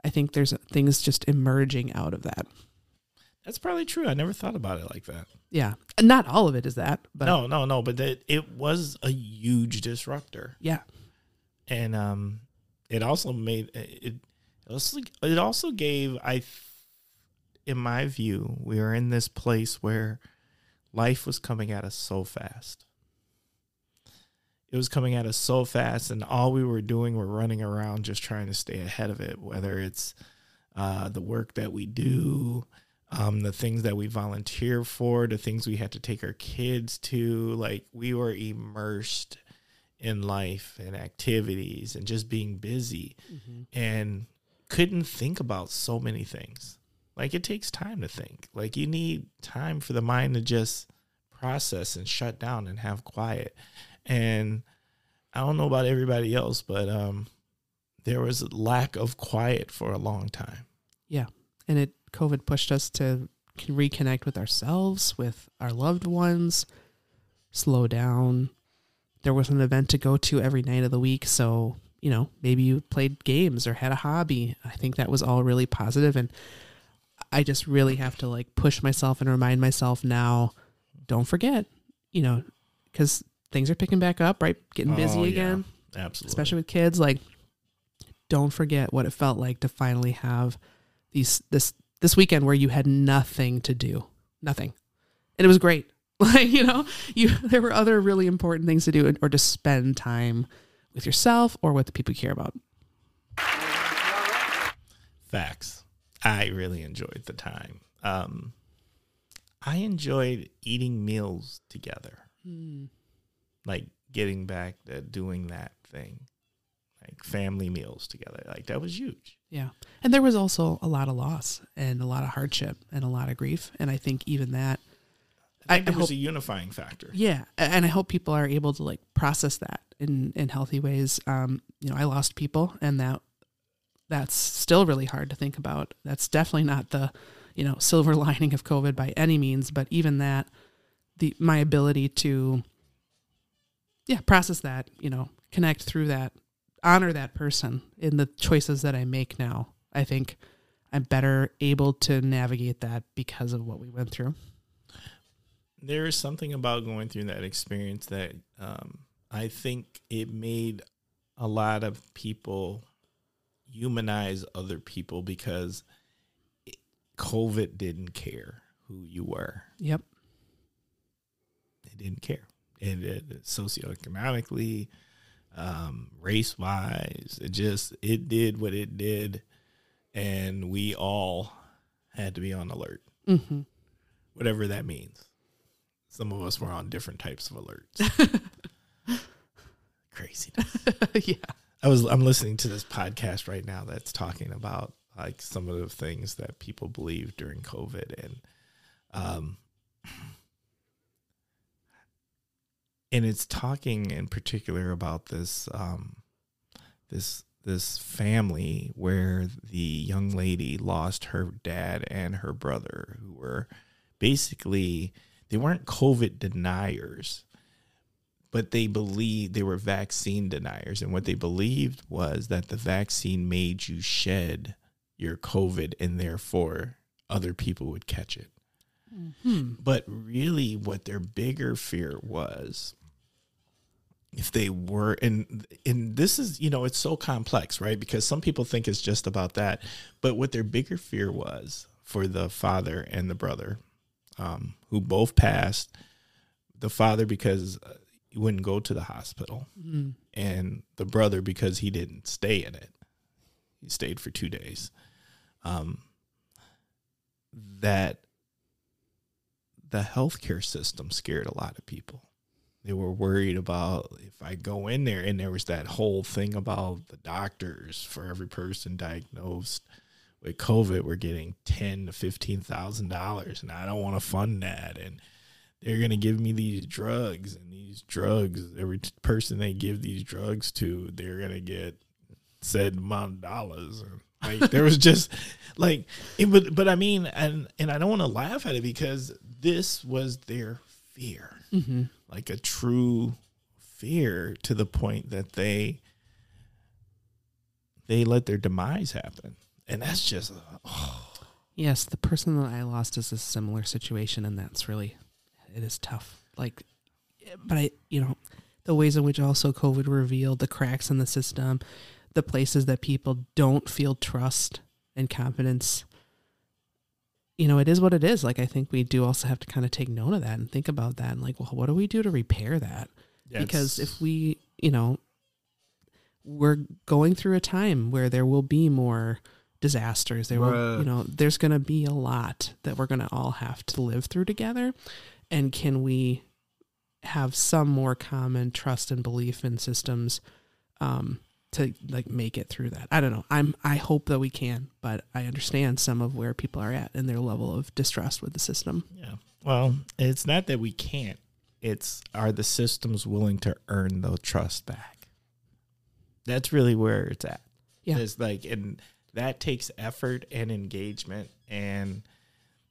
I think there's things just emerging out of that. That's probably true. I never thought about it like that. Yeah, not all of it is that, but no, no, no. But that it was a huge disruptor, yeah, and um, it also made it. It also, it also gave I, in my view, we were in this place where life was coming at us so fast. It was coming at us so fast, and all we were doing were running around just trying to stay ahead of it. Whether it's uh, the work that we do, um, the things that we volunteer for, the things we had to take our kids to. Like we were immersed in life and activities and just being busy Mm-hmm. and couldn't think about so many things. Like it takes time to think. Like you need time for the mind to just process and shut down and have quiet. And I don't know about everybody else, but um there was a lack of quiet for a long time. yeah, and it COVID pushed us to reconnect with ourselves, with our loved ones, slow down. There was an event to go to every night of the week, so you know maybe you played games or had a hobby. I think that was all really positive, and I just really have to like push myself and remind myself now. Don't forget, you know, because things are picking back up, right? Getting busy Oh, yeah. again Absolutely. especially with kids like don't forget what it felt like to finally have these this this weekend where you had nothing to do nothing and it was great like you know you there were other really important things to do or to spend time with yourself or with the people you care about Facts. I really enjoyed the time. Um, I enjoyed eating meals together, like getting back to doing that thing, like family meals together. Like that was huge. yeah and there was also a lot of loss and a lot of hardship and a lot of grief and i think even that I I- think I was hope- a unifying factor. Yeah, and I hope people are able to like process that in in healthy ways. Um, you know, I lost people, and that that's still really hard to think about. That's definitely not the you know silver lining of COVID by any means, but even that, the my ability to yeah process that, you know, connect through that, honor that person in the choices that I make now. I think I'm better able to navigate that because of what we went through. there is something about going through that experience that um, I think it made a lot of people humanize other people because COVID didn't care who you were. Yep. It didn't care. It, it socioeconomically, um, race wise, it just it did what it did, and we all had to be on alert hmm whatever that means. Some of us were on different types of alerts. Craziness. yeah. I was I'm listening to this podcast right now that's talking about like some of the things that people believed during COVID and um and it's talking in particular about this um this this family where the young lady lost her dad and her brother who were basically they weren't covid deniers but they believed they were vaccine deniers. And what they believed was that the vaccine made you shed your covid and therefore other people would catch it. Hmm. but really what their bigger fear was if they were and and this is you know it's so complex right? Because some people think it's just about that. But what their bigger fear was for the father and the brother um, who both passed the father because he wouldn't go to the hospital Mm. and the brother because he didn't stay in it. He stayed for two days. Um, that the healthcare system scared a lot of people. They were worried about if I go in there, and there was that whole thing about the doctors for every person diagnosed with COVID, we're getting ten to fifteen thousand dollars, and I don't want to fund that. And they're gonna give me these drugs, and these drugs, every t- person they give these drugs to, they're gonna get said amount of dollars. Like there was just like it would, but I mean, and and I don't want to laugh at it because this was their fear, Mm-hmm. like a true fear to the point that they they let their demise happen, and that's just Yes, the person that I lost is a similar situation, and that's really it is tough. Like, but I, you know, the ways in which also COVID revealed the cracks in the system, the places that people don't feel trust and confidence. You know, it is what it is. Like, I think we do also have to kind of take note of that and think about that, and like, well, what do we do to repair that? because if we, you know, we're going through a time where there will be more disasters. There will, you know, there's going to be a lot that we're going to all have to live through together. And can we have some more common trust and belief in systems um, to like make it through that? I don't know. I'm I hope that we can, but I understand some of where people are at and their level of distrust with the system. Yeah. Well, it's not that we can't. It's are the systems willing to earn the trust back? That's really where it's at. Yeah. It's like and that takes effort and engagement and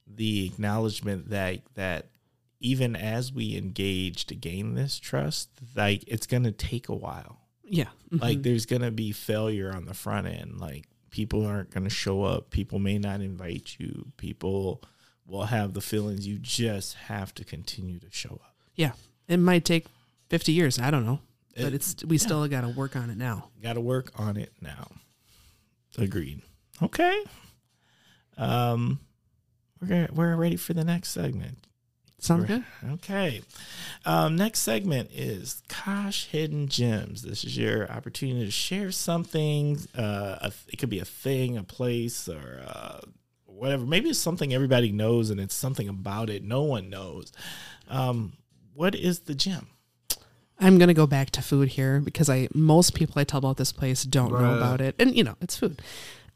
the acknowledgement that that even as we engage to gain this trust, like it's gonna take a while. Yeah. Like Mhm. there's gonna be failure on the front end. Like people aren't gonna show up. People may not invite you. People will have the feelings. You just have to continue to show up. yeah. It might take 50 years. I don't know. But It- it's we still got to work on it now. Got to work on it now. Agreed. Okay. Um, we're gonna, we're ready for the next segment. Sounds good. Okay. Um, next segment is Kosh Hidden Gems. This is your opportunity to share something. Uh, a, it could be a thing, a place, or uh, whatever. Maybe it's something everybody knows and it's something about it no one knows. Um, what is the gem? I'm gonna go back to food here because I most people I tell about this place don't know about it, and you know it's food.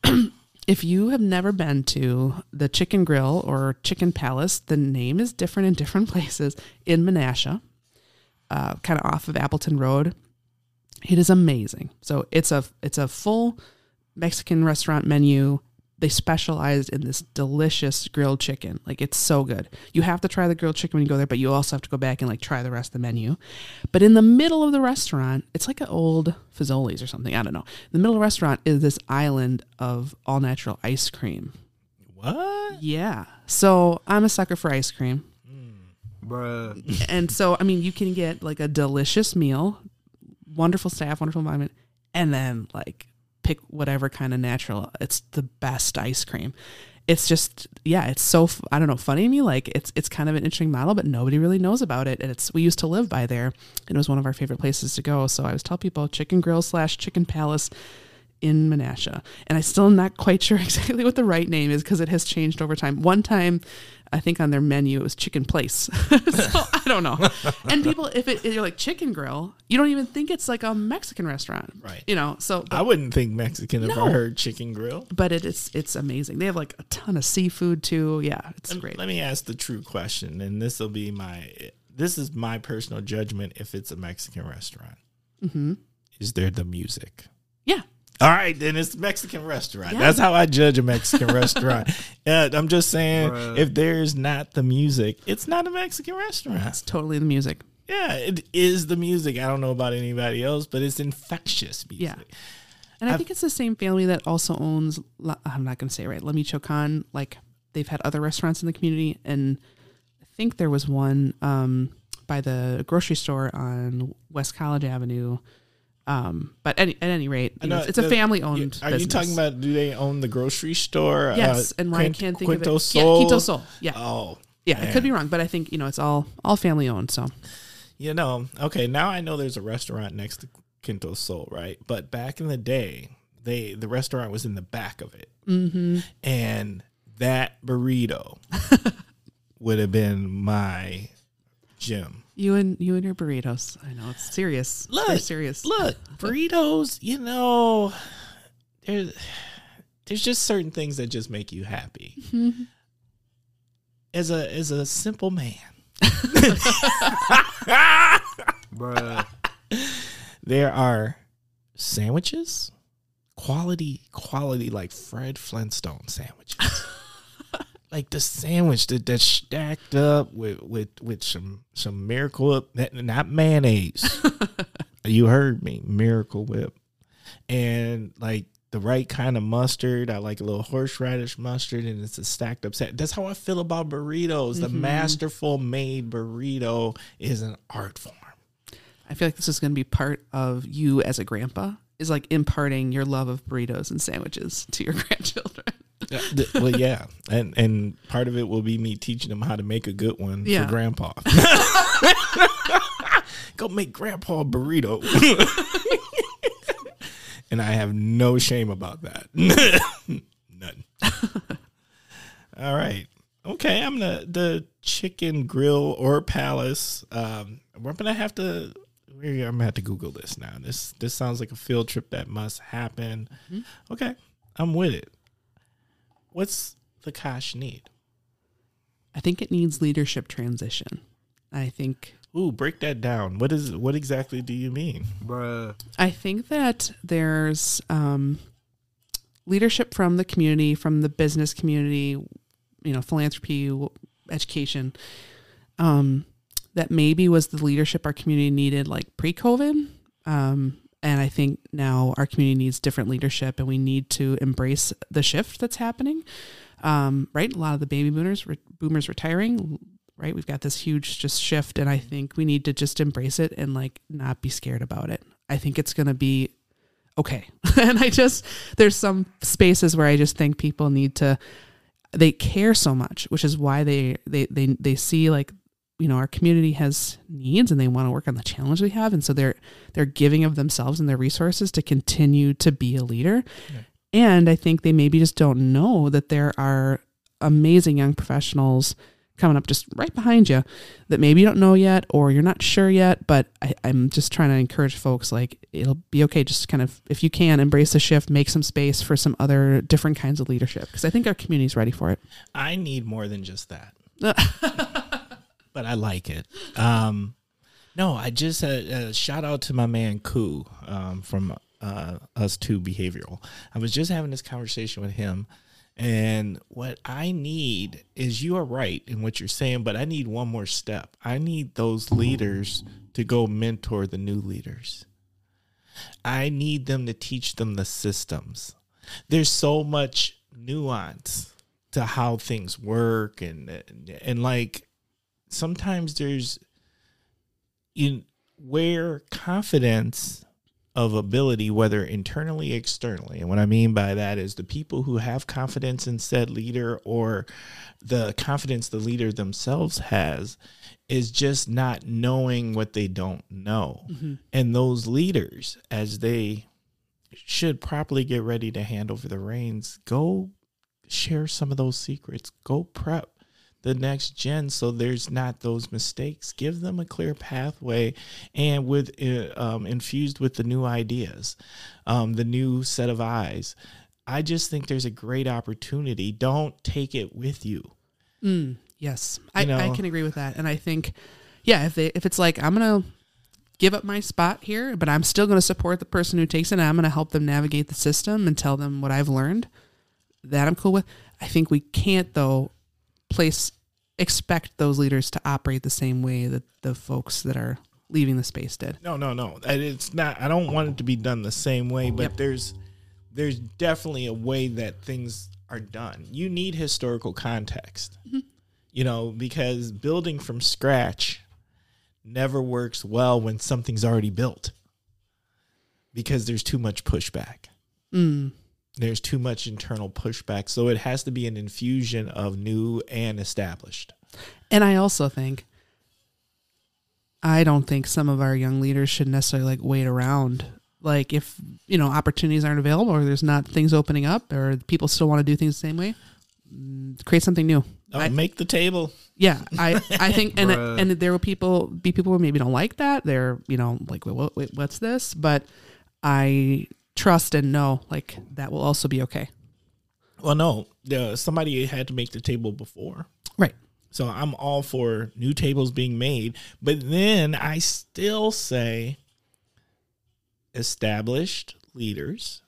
if you have never been to the Chicken Grill or Chicken Palace, the name is different in different places. In Menasha, uh, kind of off of Appleton Road, it is amazing. So it's a it's a full Mexican restaurant menu. They specialized in this delicious grilled chicken. Like it's so good. You have to try the grilled chicken when you go there, but you also have to go back and like try the rest of the menu. But in the middle of the restaurant, it's like an old Fazoli's or something. I don't know. In the middle of the restaurant is this island of all natural ice cream. What? Yeah. So I'm a sucker for ice cream. Mm. Bruh. and so, I mean, you can get like a delicious meal, wonderful staff, wonderful environment, and then like pick whatever kind of natural. It's the best ice cream. It's just, yeah, it's so I don't know, funny to me. Like it's it's kind of an interesting model, but nobody really knows about it. And it's we used to live by there, and it was one of our favorite places to go. So I always tell people Chicken Grill slash Chicken Palace in Menasha. And I still am not quite sure exactly what the right name is because it has changed over time. One time, I think on their menu it was Chicken Place. so I don't know. And people, if it, if you're like Chicken Grill, you don't even think it's like a Mexican restaurant, Right. You know. So, I wouldn't think Mexican if I No. heard chicken grill. but it is it's amazing. They have like a ton of seafood too. Yeah, it's Let- great. Let me ask the true question, and this will be my this is my personal judgment. If it's a Mexican restaurant, hmm is there the music? Yeah. All right, then it's Mexican restaurant. Yeah. That's how I judge a Mexican restaurant. Uh, I'm just saying, Bruh. if there's not the music, it's not a Mexican restaurant. It's totally the music. Yeah, it is the music. I don't know about anybody else, but it's infectious music. Yeah. And I I've- think it's the same family that also owns. I'm not going to say it right. La Michoacan. Like they've had other restaurants in the community, and I think there was one um, by the grocery store on West College Avenue. Um, but any, at any rate, know, know, it's a the- family owned. Are you talking about? Do they own the grocery store? Yes, uh, and Ryan Quin- can't think Quinto of it. Sol? Yeah, Quinto Sol. Yeah, Oh, yeah. It could be wrong, but I think you know it's all all family owned. So You know, okay, now I know there's a restaurant next to Quinto Sol, right? But back in the day, they the restaurant was in the back of it. mm-hmm. And that burrito would have been my gym. you and you and your burritos. I know it's serious. It's very Look, serious. Look, burritos, you know, there's there's just certain things that just make you happy. Mm-hmm. As a as a simple man. Bruh. there are sandwiches, quality, quality like Fred Flintstone sandwiches. Like the sandwich that that's stacked up with with with some some Miracle Whip, not mayonnaise. you heard me, Miracle Whip, and like the right kind of mustard. I like a little horseradish mustard, and it's a stacked up set. That's how I feel about burritos. The mm-hmm. masterful made burrito is an art form. I feel like this is going to be part of you as a grandpa is like imparting your love of burritos and sandwiches to your grandchildren. Yeah, well, yeah, and and part of it will be me teaching them how to make a good one Yeah. for Grandpa. Go make Grandpa a burrito, and I have no shame about that. None. All right. Okay, I'm the the chicken grill or palace. Um, we're gonna have to. I'm gonna have to Google this now. This this sounds like a field trip that must happen. Okay, I'm with it. What's the Kosh need? I think it needs leadership transition. I think Ooh, break that down. What is what exactly do you mean? Bruh. I think that there's um, leadership from the community, from the business community, you know, philanthropy, education, um, that maybe was the leadership our community needed like pre COVID. Um, and I think now our community needs different leadership and we need to embrace the shift that's happening. Um, right? A lot of the baby boomers, re- boomers retiring, right? We've got this huge just shift and I think we need to just embrace it and like not be scared about it. I think it's going to be okay. and I just there's some spaces where I just think people need to they care so much, which is why they they they they see like you know our community has needs and they want to work on the challenge we have and so they're they're giving of themselves and their resources to continue to be a leader. And I think they maybe just don't know that there are amazing young professionals coming up just right behind you that maybe you don't know yet or you're not sure yet. But I, I'm just trying to encourage folks like it'll be okay. Just kind of, if you can, embrace the shift, make some space for some other different kinds of leadership because I think our community's ready for it. I need more than just that. but I like it. Um, no, I just uh, uh, shout out to my man Koo um, from uh, Us Two Behavioral. I was just having this conversation with him, and what I need is you are right in what you're saying, but I need one more step. I need those leaders to go mentor the new leaders. I need them to teach them the systems. There's so much nuance to how things work and and like sometimes there's in where confidence of ability whether internally externally and what i mean by that is the people who have confidence in said leader or the confidence the leader themselves has is just not knowing what they don't know. Mm-hmm. And those leaders as they should properly get ready to hand over the reins go share some of those secrets. Go prep the next gen so there's not those mistakes. Give them a clear pathway and with uh, um, infused with the new ideas um, the new set of eyes. I just think there's a great opportunity. Don't take it with you. Mm, yes, I, know- I can agree with that, and I think, yeah, if they if it's like I'm gonna give up my spot here, but I'm still gonna support the person who takes it, and I'm gonna help them navigate the system and tell them what I've learned, that I'm cool with. I think we can't though place expect those leaders to operate the same way that the folks that are leaving the space did. No, no, no. It's not. I don't want it to be done the same way, but Yep. there's there's definitely a way that things are done. You need historical context, you know, because building from scratch never works well when something's already built because there's too much pushback. Mm, There's too much internal pushback, so it has to be an infusion of new and established. And I also think I don't think some of our young leaders should necessarily like wait around. Like if, you know, opportunities aren't available or there's not things opening up or people still want to do things the same way, mm, create something new. Oh, I- make the table. Yeah, I I think and and there will people be people who maybe don't like that. They're, you know, like wait, what, wait, what's this? But I trust and know like that will also be okay. Well, no, uh, somebody had to make the table before. Right. So I'm all for new tables being made, but then I still say established leaders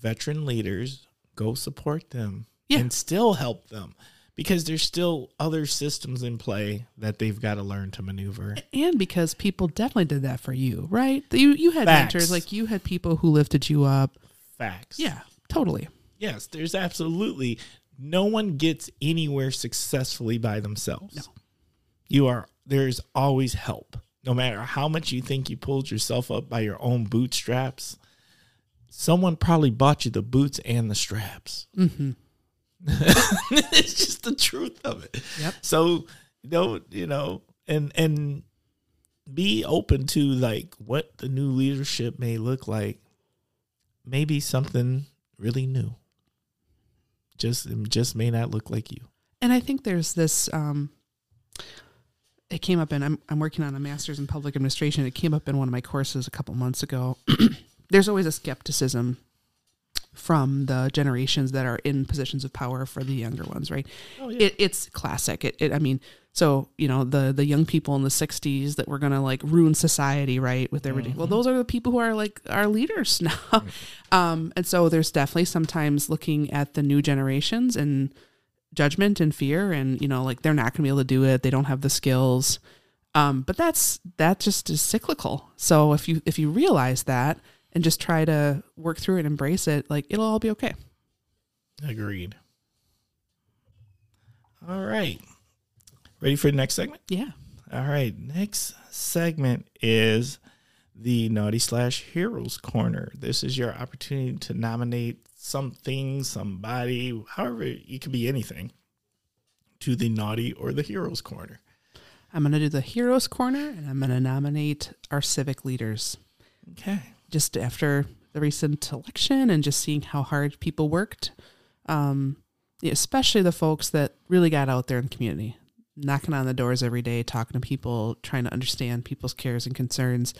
veteran leaders, go support them Yeah. and still help them because there's still other systems in play that they've got to learn to maneuver. and because people definitely did that for you, right? You you had Facts. mentors, like you had people who lifted you up. Facts. Yeah, totally. Yes, there's absolutely no one gets anywhere successfully by themselves. No. You are there's always help. No matter how much you think you pulled yourself up by your own bootstraps, someone probably bought you the boots and the straps. Mm-hmm. it's just the truth of it. Yep. So don't you know, and and be open to like what the new leadership may look like. Maybe something really new. Just just may not look like you. And I think there's this. Um, it came up in. I'm I'm working on a master's in public administration. It came up in one of my courses a couple months ago. there's always a skepticism from the generations that are in positions of power for the younger ones, right? Oh It, it's classic. It, it, I mean, so you know the the young people in the '60s that were gonna like ruin society, right? With their ridic- well, those are the people who are like our leaders now. um, and so there's definitely sometimes looking at the new generations and judgment and fear, and you know, like they're not gonna be able to do it. They don't have the skills. Um, but that's that just is cyclical. So if you if you realize that and just try to work through it, embrace it, like it'll all be okay. Agreed. All right. Ready for the next segment? Yeah. All right. Next segment is the Naughty Slash Heroes Corner. This is your opportunity to nominate something, somebody, however, it could be anything, to the Naughty or the Heroes Corner. I'm going to do the heroes corner and I'm going to nominate our civic leaders. Okay. Just after the recent election and just seeing how hard people worked, um, especially the folks that really got out there in the community, knocking on the doors every day, talking to people, trying to understand people's cares and concerns.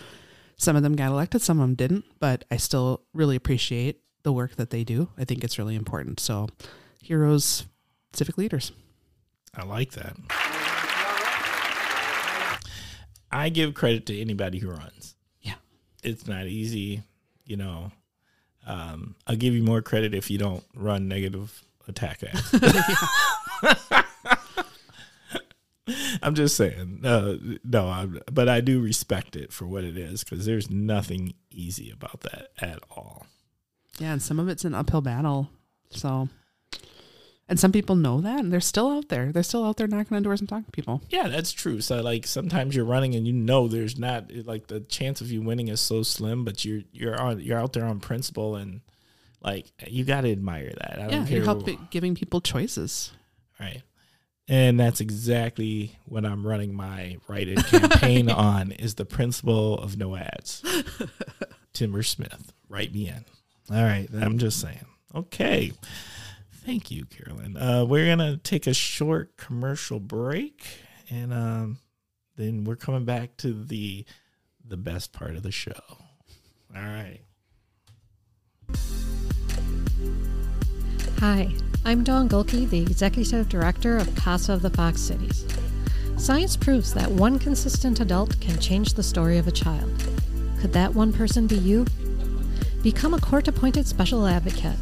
Some of them got elected, some of them didn't, but I still really appreciate the work that they do. I think it's really important. So, heroes, civic leaders. I like that. I give credit to anybody who runs. It's not easy, you know. Um, I'll give you more credit if you don't run negative attack ads. I'm just saying. Uh, no, I'm, but I do respect it for what it is because there's nothing easy about that at all. Yeah, and some of it's an uphill battle. So, and some people know that, and they're still out there. They're still out there knocking on doors and talking to people. Yeah, that's true. So like sometimes you're running and you know there's not like the chance of you winning is so slim, but you're you're on you're out there on principle and like you got to admire that. I Yeah, you're helping giving people choices. Right. And that's exactly what I'm running my write-in campaign on is the principle of no ads. Timber Smith, write me in. All right, I'm just saying. Okay. Thank you, Carolyn. Uh, we're gonna take a short commercial break, and um, then we're coming back to the the best part of the show. All right. Hi, I'm Dawn Gulke, the Executive Director of CASA of the Fox Cities. Science proves that one consistent adult can change the story of a child. Could that one person be you? Become a court appointed special advocate.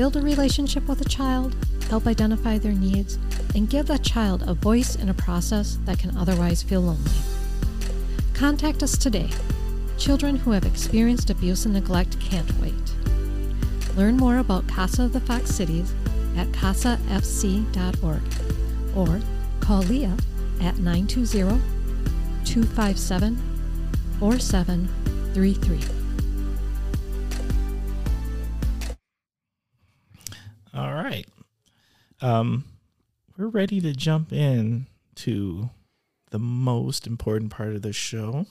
Build a relationship with a child, help identify their needs, and give that child a voice in a process that can otherwise feel lonely. Contact us today. Children who have experienced abuse and neglect can't wait. Learn more about CASA of the Fox Cities at casafc.org or call Leah at 920 257 4733. All right. Um, we're ready to jump in to the most important part of the show.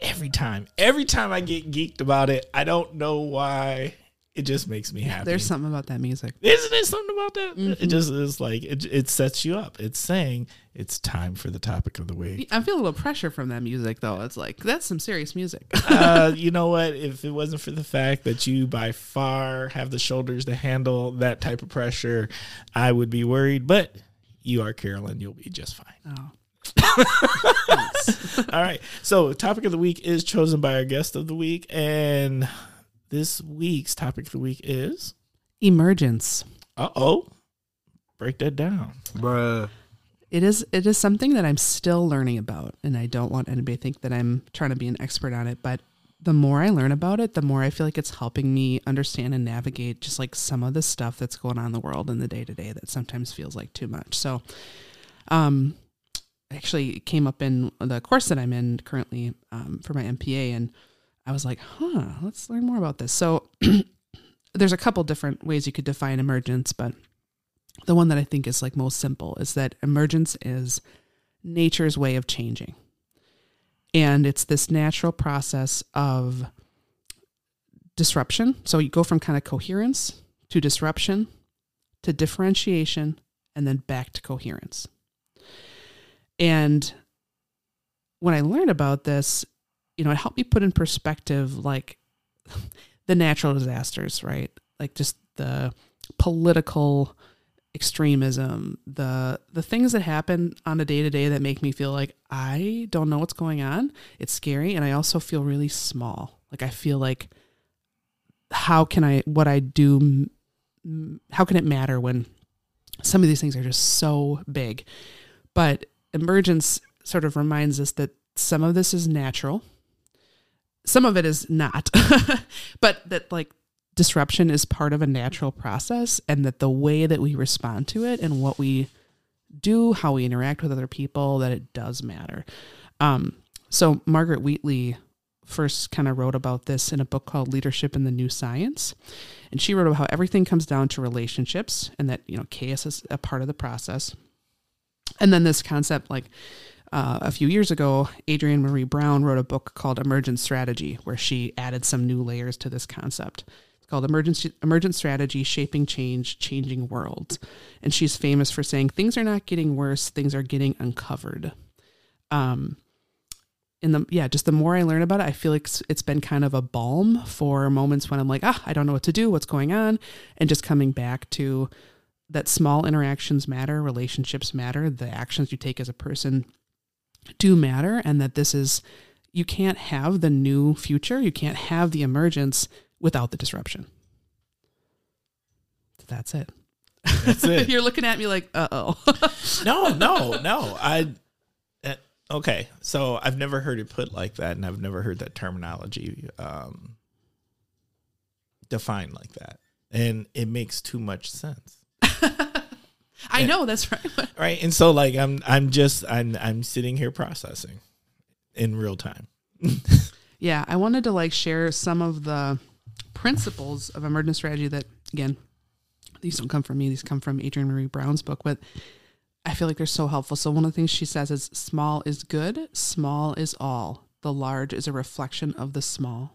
Every time, every time I get geeked about it, I don't know why. It just makes me happy. There's something about that music. Isn't it something about that? It Mhm. just is like it, it sets you up. It's saying it's time for the topic of the week. I feel a little pressure from that music, though. It's like that's some serious music. uh, you know what? If it wasn't for the fact that you by far have the shoulders to handle that type of pressure, I would be worried. But you are Carolyn. You'll be just fine. Oh. All right. So, topic of the week is chosen by our guest of the week, and this week's topic of the week is Emergence. uh oh. Break that down. Bruh. It is it is something that I'm still learning about, and I don't want anybody to think that I'm trying to be an expert on it. But the more I learn about it, the more I feel like it's helping me understand and navigate just like some of the stuff that's going on in the world in the day to day that sometimes feels like too much. So, um, actually it came up in the course that I'm in currently um, for my MPA, and I was like, huh, let's learn more about this. So, there's a couple different ways you could define emergence, but the one that I think is like most simple is that emergence is nature's way of changing. And it's this natural process of disruption. So you go from kind of coherence to disruption to differentiation and then back to coherence. And when I learned about this, you know, it helped me put in perspective like the natural disasters, right? Like just the political extremism, the the things that happen on a day to day that make me feel like I don't know what's going on. It's scary, and I also feel really small. Like I feel like how can I what I do? How can it matter when some of these things are just so big? But emergence sort of reminds us that some of this is natural, some of it is not, but that like disruption is part of a natural process and that the way that we respond to it and what we do, how we interact with other people, that it does matter. Um, so Margaret Wheatley first kind of wrote about this in a book called Leadership in the New Science. And she wrote about how everything comes down to relationships and that, you know, chaos is a part of the process. And then this concept, like uh, a few years ago, Adrienne Maree Brown wrote a book called Emergent Strategy, where she added some new layers to this concept. It's called Emergent, Emergent Strategy Shaping Change, Changing Worlds. And she's famous for saying things are not getting worse, things are getting uncovered. Um, in the yeah, just the more I learn about it, I feel like it's- it's been kind of a balm for moments when I'm like, ah, I don't know what to do, what's going on, and just coming back to that small interactions matter, relationships matter, the actions you take as a person do matter, and that this is you can't have the new future, you can't have the emergence without the disruption. That's it. That's it. You're looking at me like, uh oh. no, no, no. I uh, okay. So I've never heard it put like that, and I've never heard that terminology um, defined like that, and it makes too much sense, I know that's right. right? And so, like, I'm, I'm just, I'm, I'm sitting here processing in real time. Yeah, I wanted to like share some of the principles of emergent strategy that again, these don't come from me, these come from Adrienne Maree Brown's book, but I feel like they're so helpful. So one of the things she says is small is good, small is all. The large is a reflection of the small.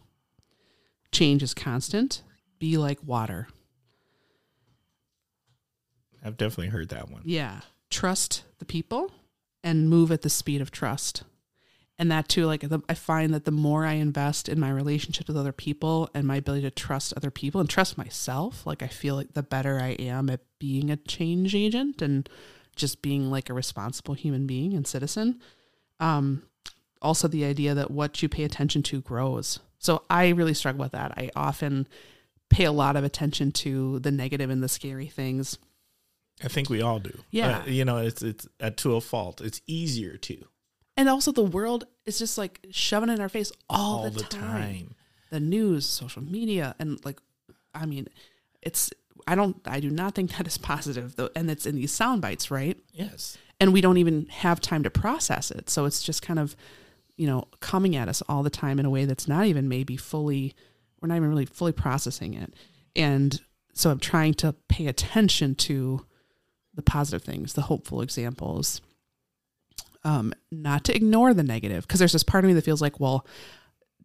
Change is constant. Be like water. I've definitely heard that one. Yeah. Trust the people and move at the speed of trust. And that too, like the, I find that the more I invest in my relationships with other people and my ability to trust other people and trust myself, like I feel like the better I am at being a change agent and just being like a responsible human being and citizen. Um, also, the idea that what you pay attention to grows. So I really struggle with that. I often pay a lot of attention to the negative and the scary things I think we all do. Yeah. Uh, you know, it's it's uh, to a fault. It's easier to And also, the world is just like shoving in our face all, the, time. The news, social media, and like, I mean, it's. I don't. I do not think that is positive though, and it's in these sound bites, right? Yes. And we don't even have time to process it, so it's just kind of, you know, coming at us all the time in a way that's not even maybe fully. We're not even really fully processing it, and so I'm trying to pay attention to the positive things, the hopeful examples, um, not to ignore the negative because there's this part of me that feels like well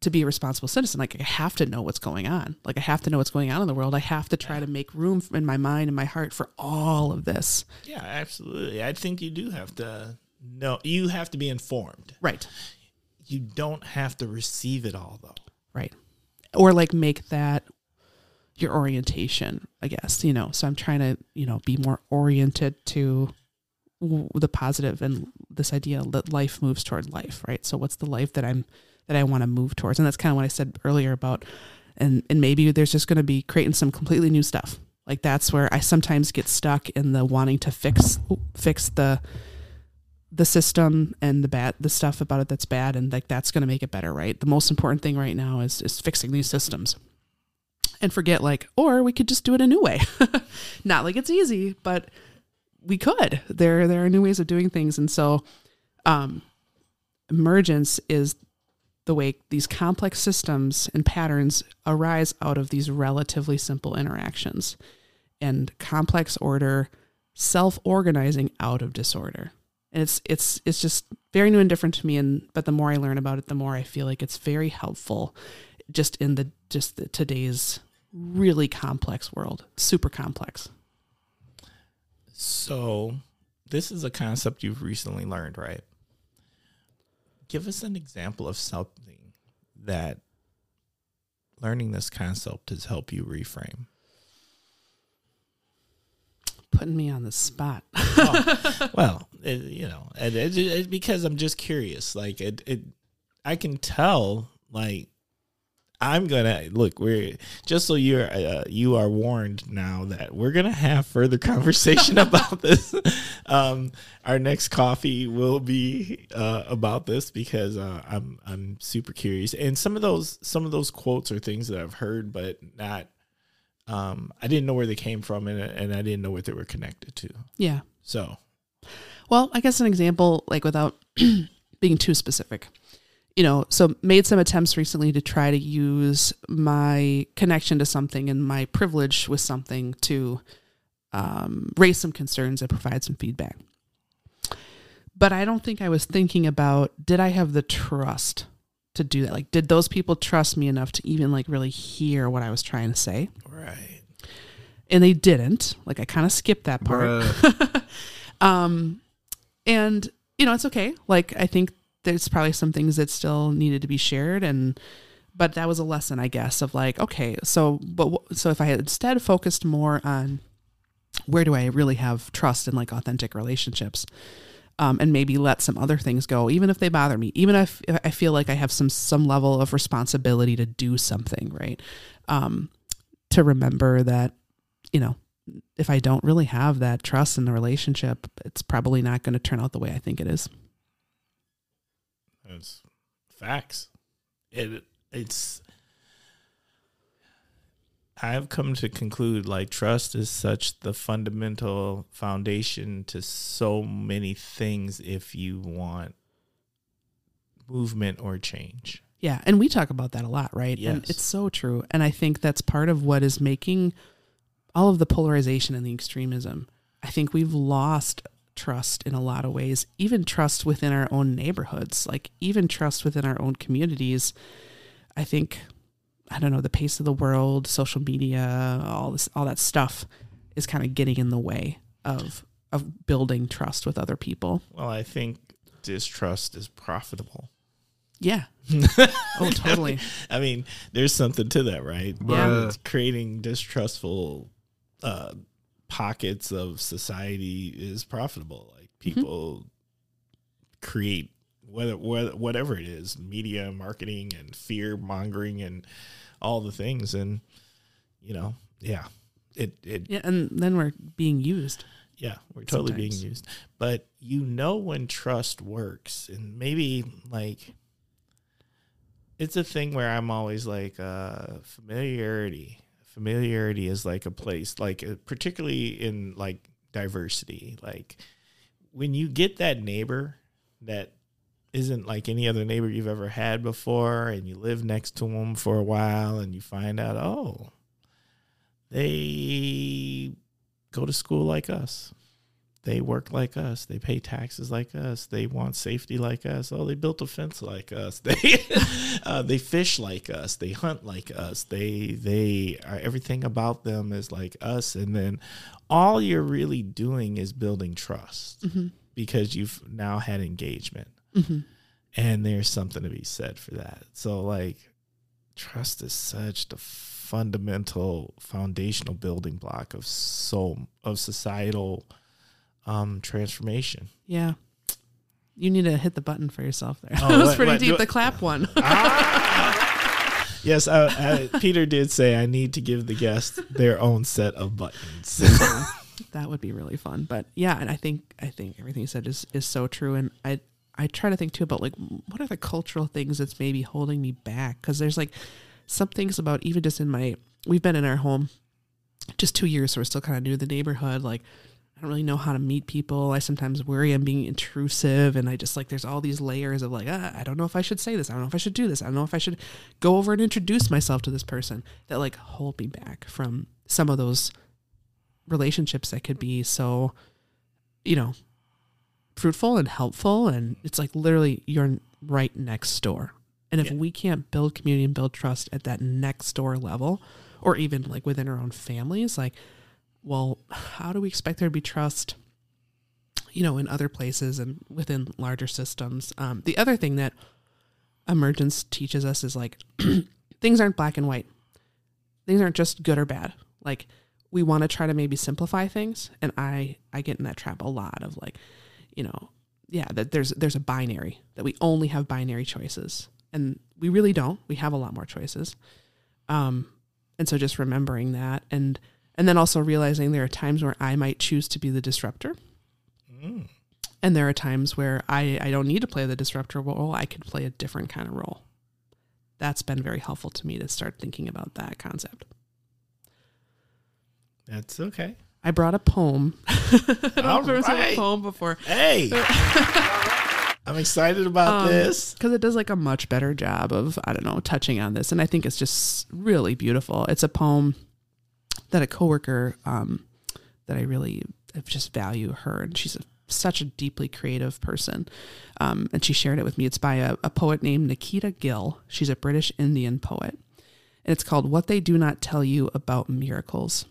to be a responsible citizen like i have to know what's going on like i have to know what's going on in the world i have to try to make room in my mind and my heart for all of this Yeah, absolutely. I think you do have to know. You have to be informed. right You don't have to receive it all, though. right or like make that your orientation i guess you know so i'm trying to you know be more oriented to the positive and this idea that life moves toward life, right? So what's the life that I'm that I want to move towards? And that's kind of what I said earlier about and and maybe there's just going to be creating some completely new stuff. Like that's where I sometimes get stuck in the wanting to fix fix the the system and the bad the stuff about it that's bad and like that's going to make it better, right? The most important thing right now is is fixing these systems. And forget like or we could just do it a new way. Not like it's easy, but we could. There there are new ways of doing things and so um emergence is the way these complex systems and patterns arise out of these relatively simple interactions and complex order self-organizing out of disorder and it's it's it's just very new and different to me and but the more i learn about it the more i feel like it's very helpful just in the just the, today's really complex world super complex So, this is a concept you've recently learned, right? Give us an example of something that learning this concept has helped you reframe. putting me on the spot Oh, well, it, you know, it, it, because I'm just curious. Like it, it, I can tell. Like I'm gonna look. We're just so you're uh, you are warned now that we're gonna have further conversation about this. Um, our next coffee will be uh, about this because uh, I'm I'm super curious. And some of those some of those quotes are things that I've heard, but not. Um, I didn't know where they came from, and and I didn't know what they were connected to. yeah So Well, I guess an example, like without being too specific, you know, so made some attempts recently to try to use my connection to something and my privilege with something to um, raise some concerns and provide some feedback. But I don't think I was thinking about did I have the trust to do that? Like, did those people trust me enough to even like really hear what I was trying to say? right. And they didn't. Like, I kind of skipped that part. Um, and you know, it's okay. Like I think there's probably some things that still needed to be shared, and but that was a lesson, I guess, of like, okay, so but so if I had instead focused more on where do I really have trust and like authentic relationships, um, and maybe let some other things go, even if they bother me, even if, if I feel like I have some some level of responsibility to do something, right? Um, to remember that, you know, if I don't really have that trust in the relationship, it's probably not going to turn out the way I think it is. It's facts. It it's I've come to conclude like trust is such the fundamental foundation to so many things if you want movement or change. Yeah, and we talk about that a lot, right? And Yes. it's so true. And I think that's part of what is making all of the polarization and the extremism. I think we've lost trust in a lot of ways, even trust within our own neighborhoods, like even trust within our own communities. I think I don't know, the pace of the world, social media, all this all that stuff is kind of getting in the way of of building trust with other people. Well, I think distrust is profitable. Yeah. oh, totally. I mean, there's something to that, right? Yeah. Bruh. It's creating distrustful uh, pockets of society is profitable. Like people create whether, whether whatever it is, media marketing and fear mongering and all the things, and you know, yeah, it it Yeah, and then we're being used. yeah, we're totally being used. But you know when trust works, and maybe like it's a thing where I'm always like uh, familiarity. Familiarity is like a place, like uh, particularly in like diversity. Like when you get that neighbor that isn't like any other neighbor you've ever had before, and you live next to them for a while, and you find out, oh, they go to school like us. They work like us. They pay taxes like us. They want safety like us. Oh, they built a fence like us. They uh, they fish like us. They hunt like us. They they are everything about them is like us. And then all you're really doing is building trust because you've now had engagement. And there's something to be said for that. So like trust is such the fundamental foundational building block of so of societal um transformation. Yeah. You need to hit the button for yourself there. Oh, that was what- pretty what- deep. do- the clap one. Yes, uh, uh, Peter did say I need to give the guests their own set of buttons. that would be really fun. But yeah, and I think I think everything you said is is so true. And I I try to think too about like what are the cultural things that's maybe holding me back because there's like some things about even just in my we've been in our home just two years, so we're still kind of new to the neighborhood. Like I don't really know how to meet people. I sometimes worry I'm being intrusive, and I just like there's all these layers of like ah, I don't know if I should say this. I don't know if I should do this. I don't know if I should go over and introduce myself to this person that like hold me back from some of those relationships that could be so, you know, fruitful and helpful. And it's like literally you're right next door. And if Yeah. we can't build community and build trust at that next door level, or even like within our own families, like, well, how do we expect there to be trust, you know, in other places and within larger systems? Um, the other thing that emergence teaches us is like things aren't black and white. Things aren't just good or bad. Like we want to try to maybe simplify things, and I I get in that trap a lot of like, you know, yeah, that there's there's a binary that we only have binary choices, and we really don't. We have a lot more choices. Um, and so just remembering that, and and then also realizing there are times where I might choose to be the disruptor, Mm. and there are times where I, I don't need to play the disruptor role. I could play a different kind of role. That's been very helpful to me to start thinking about that concept. That's okay. I brought a poem. I don't know if I've ever seen a poem before. Hey, I'm excited about Um, this. because it does like a much better job of I don't know touching on this, and I think it's just really beautiful. It's a poem that a coworker um, that I really just value her, and she's a, such a deeply creative person, um, and she shared it with me. It's by a, a poet named Nikita Gill. She's a British Indian poet, and it's called "What They Do Not Tell You About Miracles."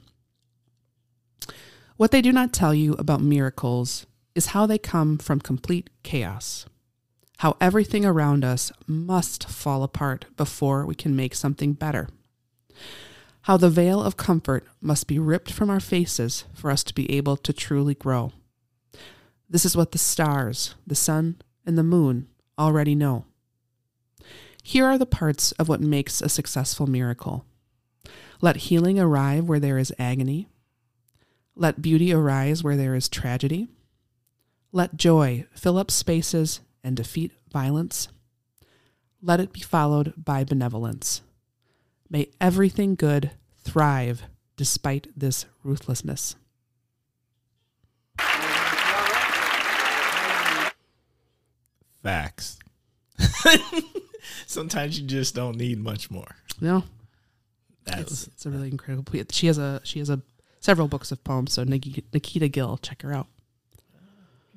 What they do not tell you about miracles is how they come from complete chaos how everything around us must fall apart before we can make something better. How the veil of comfort must be ripped from our faces for us to be able to truly grow. This is what the stars, the sun, and the moon already know. Here are the parts of what makes a successful miracle. Let healing arrive where there is agony. Let beauty arise where there is tragedy. Let joy fill up spaces and defeat violence. Let it be followed by benevolence. May everything good thrive despite this ruthlessness. Facts. Sometimes you just don't need much more. No, That it's, was it's a really incredible. poem. She has a she has a several books of poems. So Nikita Gill, check her out.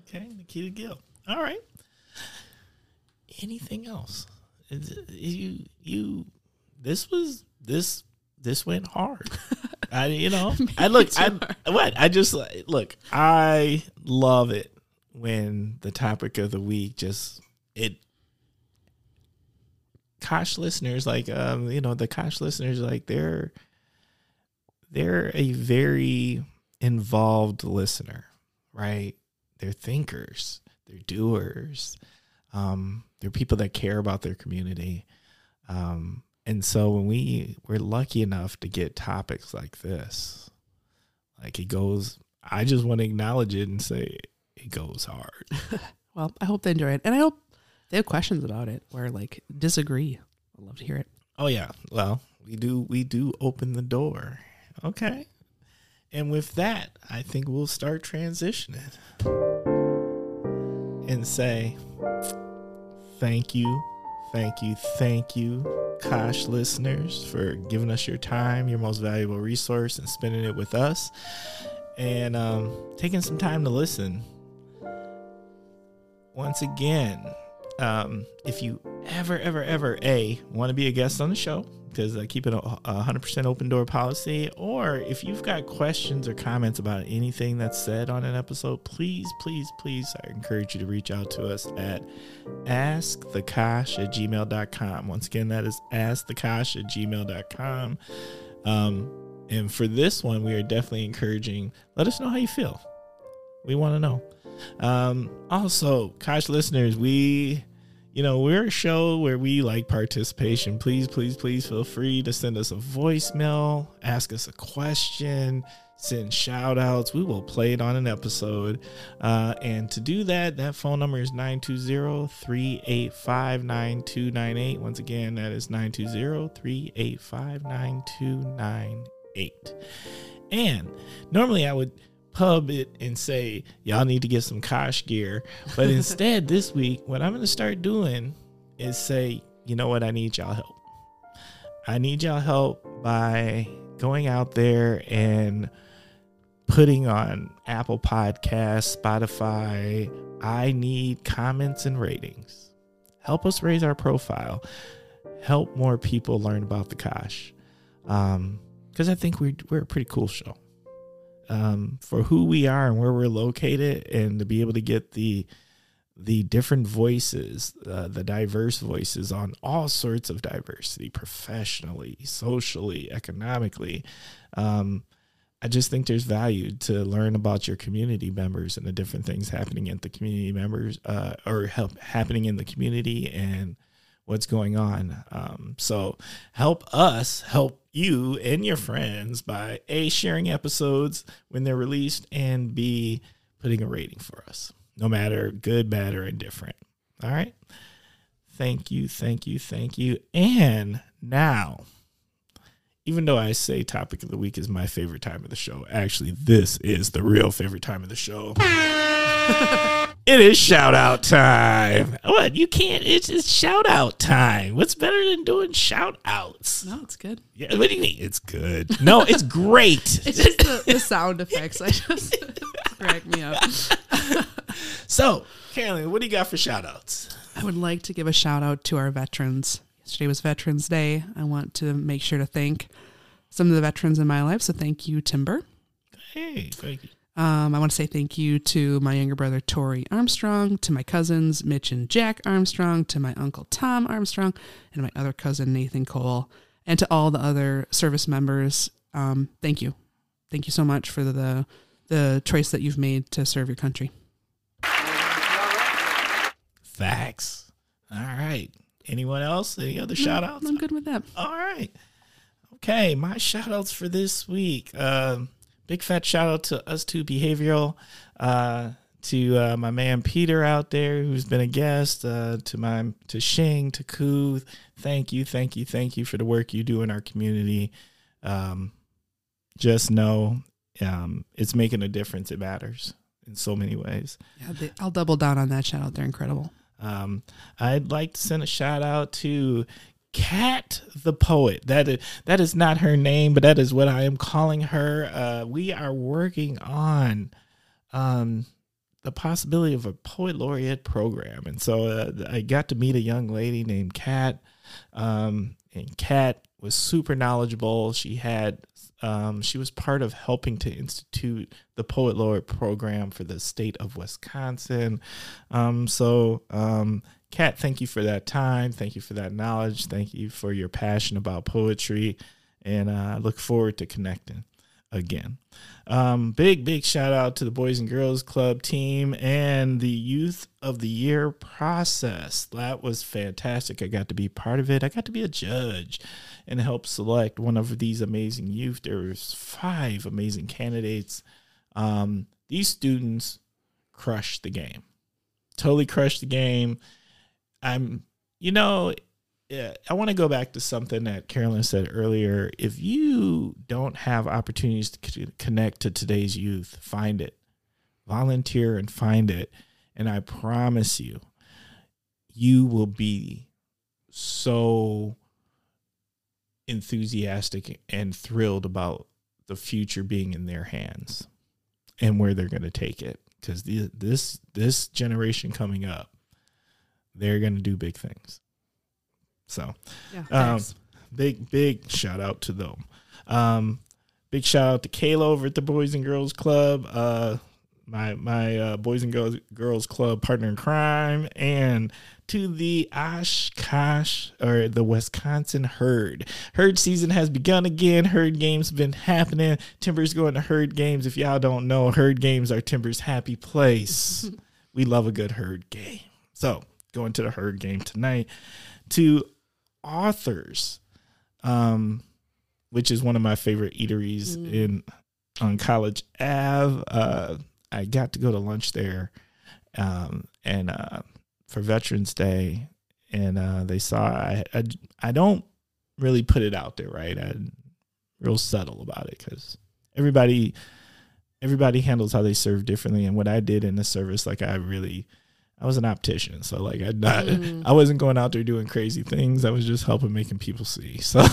okay. Nikita Gill. All right. Anything else? Is You you. This was this this went hard. I you know I look I what I just look I love it when the topic of the week just it Kosh listeners like um you know the Kosh listeners like they're they're a very involved listener right they're thinkers they're doers um they're people that care about their community um and so when we we're lucky enough to get topics like this like it goes i just want to acknowledge it and say it goes hard Well, I hope they enjoy it, and I hope they have questions about it or like disagree. I'd love to hear it. Oh yeah. Well, we do we do open the door. Okay. And with that, I think we'll start transitioning and say thank you, thank you, thank you, Kosh listeners, for giving us your time, your most valuable resource, and spending it with us, and um, taking some time to listen. Once again, um, if you ever, ever, ever, A, want to be a guest on the show, because I keep it a a 100% open door policy, or if you've got questions or comments about anything that's said on an episode, please, please, please, I encourage you to reach out to us at askthekosh at gmail.com. Once again, that is askthekosh at gmail.com. Um, and for this one, we are definitely encouraging, let us know how you feel. We want to know. Um, also, Kosh listeners, we, you know, we're a show where we like participation. Please, please, please feel free to send us a voicemail, ask us a question, send shout outs. We will play it on an episode. Uh, and to do that, that phone number is 920 385 9298. Once again, that is 920 385 9298. And normally I would pub it and say, y'all need to get some Kosh gear. But instead, this week, what I'm going to start doing is say, you know what? I need y'all help. I need y'all help by going out there and putting on Apple Podcasts, Spotify. I need comments and ratings. Help us raise our profile. Help more people learn about the Kosh. Um, because I think we're we're a pretty cool show. Um, for who we are and where we're located, and to be able to get the the different voices, uh, the diverse voices on all sorts of diversity, professionally, socially, economically. Um, I just think there's value to learn about your community members and the different things happening at the community members uh, or help happening in the community and what's going on. Um, so help us help you and your friends by a sharing episodes when they're released and b putting a rating for us, no matter good, bad, or indifferent. All right. Thank you, thank you, thank you. And now even though I say topic of the week is my favorite time of the show, actually, this is the real favorite time of the show. it is shout out time. What? You can't, it's, it's shout out time. What's better than doing shout outs? No, it's good. Yeah, what do you mean? It's good. No, it's great. It's just the, the sound effects. I just crack me up. so, Carolyn, what do you got for shout outs? I would like to give a shout out to our veterans. Yesterday was Veterans Day. I want to make sure to thank some of the veterans in my life. So thank you, Timber. Hey, thank you. Um, I want to say thank you to my younger brother Tori Armstrong, to my cousins Mitch and Jack Armstrong, to my uncle Tom Armstrong, and my other cousin Nathan Cole, and to all the other service members. Um, thank you, thank you so much for the the choice that you've made to serve your country. Facts. All right. Anyone else? Any other shout outs? I'm good with that. All right. Okay, my shout outs for this week. Uh, big fat shout out to us two behavioral. Uh, to uh, my man Peter out there who's been a guest, uh, to my to Shing, to Koo, thank you, thank you, thank you for the work you do in our community. Um, just know um, it's making a difference. It matters in so many ways. Yeah, they, I'll double down on that shout out. They're incredible. Um, I'd like to send a shout out to Cat the poet. That is that is not her name, but that is what I am calling her. Uh, we are working on um, the possibility of a poet laureate program, and so uh, I got to meet a young lady named Cat, um, and Cat was super knowledgeable. She had um, she was part of helping to institute the Poet Laureate program for the state of Wisconsin. Um, so, um, Kat, thank you for that time. Thank you for that knowledge. Thank you for your passion about poetry. And I uh, look forward to connecting again. Um, big, big shout out to the Boys and Girls Club team and the Youth of the Year process. That was fantastic. I got to be part of it. I got to be a judge and help select one of these amazing youth. There was five amazing candidates. Um, these students crushed the game, totally crushed the game. I'm, you know, I want to go back to something that Carolyn said earlier. If you don't have opportunities to connect to today's youth, find it, volunteer and find it. And I promise you, you will be so enthusiastic and thrilled about the future being in their hands and where they're going to take it because this this generation coming up they're going to do big things so yeah, um, big big shout out to them um, big shout out to Kayla over at the boys and girls club uh, my my uh, boys and girls girls club partner in crime, and to the Oshkosh or the Wisconsin herd. Herd season has begun again. Herd games been happening. Timbers going to herd games. If y'all don't know, herd games are Timbers' happy place. we love a good herd game. So going to the herd game tonight. To authors, um, which is one of my favorite eateries in on College Ave. Uh, I got to go to lunch there, um, and uh, for Veterans Day, and uh, they saw I, I I don't really put it out there, right? I'm real subtle about it because everybody everybody handles how they serve differently, and what I did in the service, like I really. I was an optician, so like I not I wasn't going out there doing crazy things. I was just helping making people see. So,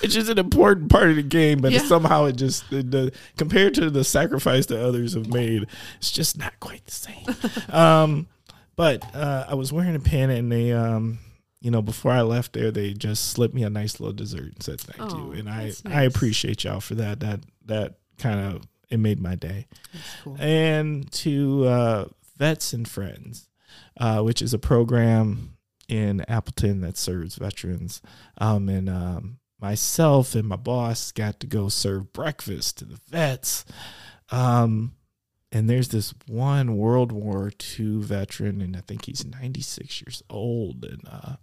which is an important part of the game, but Yeah. somehow it just the, the compared to the sacrifice that others have made, it's just not quite the same. um, but uh, I was wearing a pin, and they, um, you know, before I left there, they just slipped me a nice little dessert and said thank Oh, you, and I that's I appreciate y'all for that. That that kind of it made my day cool. and to uh, Vets and Friends, uh, which is a program in Appleton that serves veterans. Um, and um, myself and my boss got to go serve breakfast to the vets. Um, and there's this one World War II veteran, and I think he's 96 years old, and uh,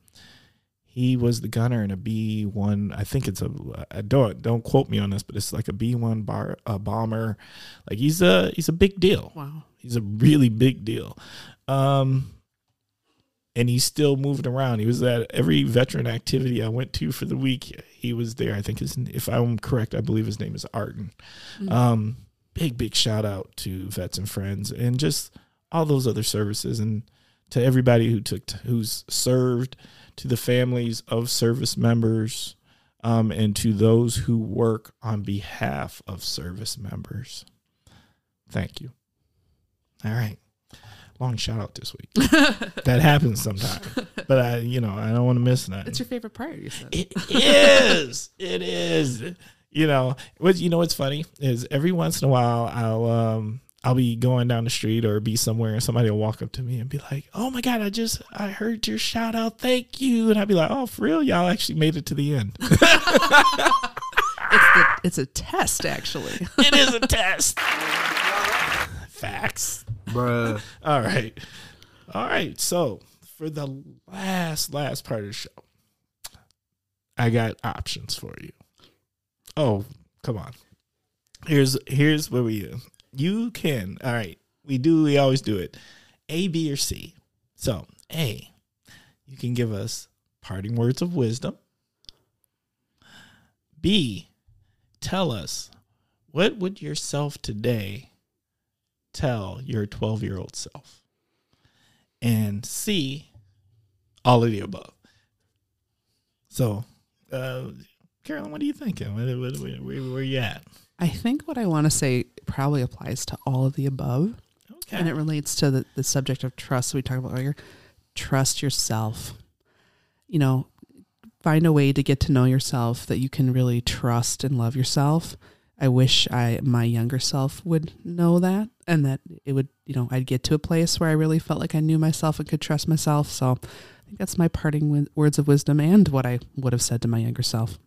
he was the gunner in a B one. I think it's a. I don't don't quote me on this, but it's like a B one bar a bomber. Like he's a he's a big deal. Wow. He's a really big deal. Um, and he's still moving around. He was at every veteran activity I went to for the week. He was there. I think his, if I'm correct, I believe his name is Arden. Um, big, big shout out to Vets and Friends and just all those other services and to everybody who took, who's served, to the families of service members, um, and to those who work on behalf of service members. Thank you. All right. Long shout out this week. that happens sometimes. But I, you know, I don't want to miss that. It's your favorite part, you said. It is. It is. You know, what you know what's funny is every once in a while I'll um I'll be going down the street or be somewhere and somebody will walk up to me and be like, "Oh my god, I just I heard your shout out. Thank you." And I'd be like, "Oh, for real? Y'all actually made it to the end." It's the, it's a test, actually. it is a test. Facts. Bruh. All right. All right. So for the last last part of the show, I got options for you. Oh, come on. Here's here's where we you can. All right. We do we always do it. A, B, or C. So A, you can give us parting words of wisdom. B, tell us what would yourself today tell your 12 year old self? And C, all of the above. So, uh, Carolyn, what are you thinking? Where, where, where, where, you at? I think what I want to say probably applies to all of the above. Okay. And it relates to the, the subject of trust we talked about earlier. Trust yourself. You know, find a way to get to know yourself that you can really trust and love yourself. I wish I my younger self would know that and that it would, you know, I'd get to a place where I really felt like I knew myself and could trust myself. So I think that's my parting wi- words of wisdom and what I would have said to my younger self.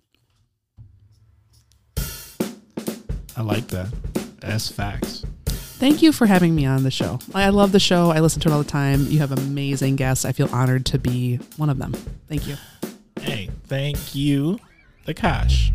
I like that. That's facts. Thank you for having me on the show. I love the show. I listen to it all the time. You have amazing guests. I feel honored to be one of them. Thank you. Hey, thank you, Akash.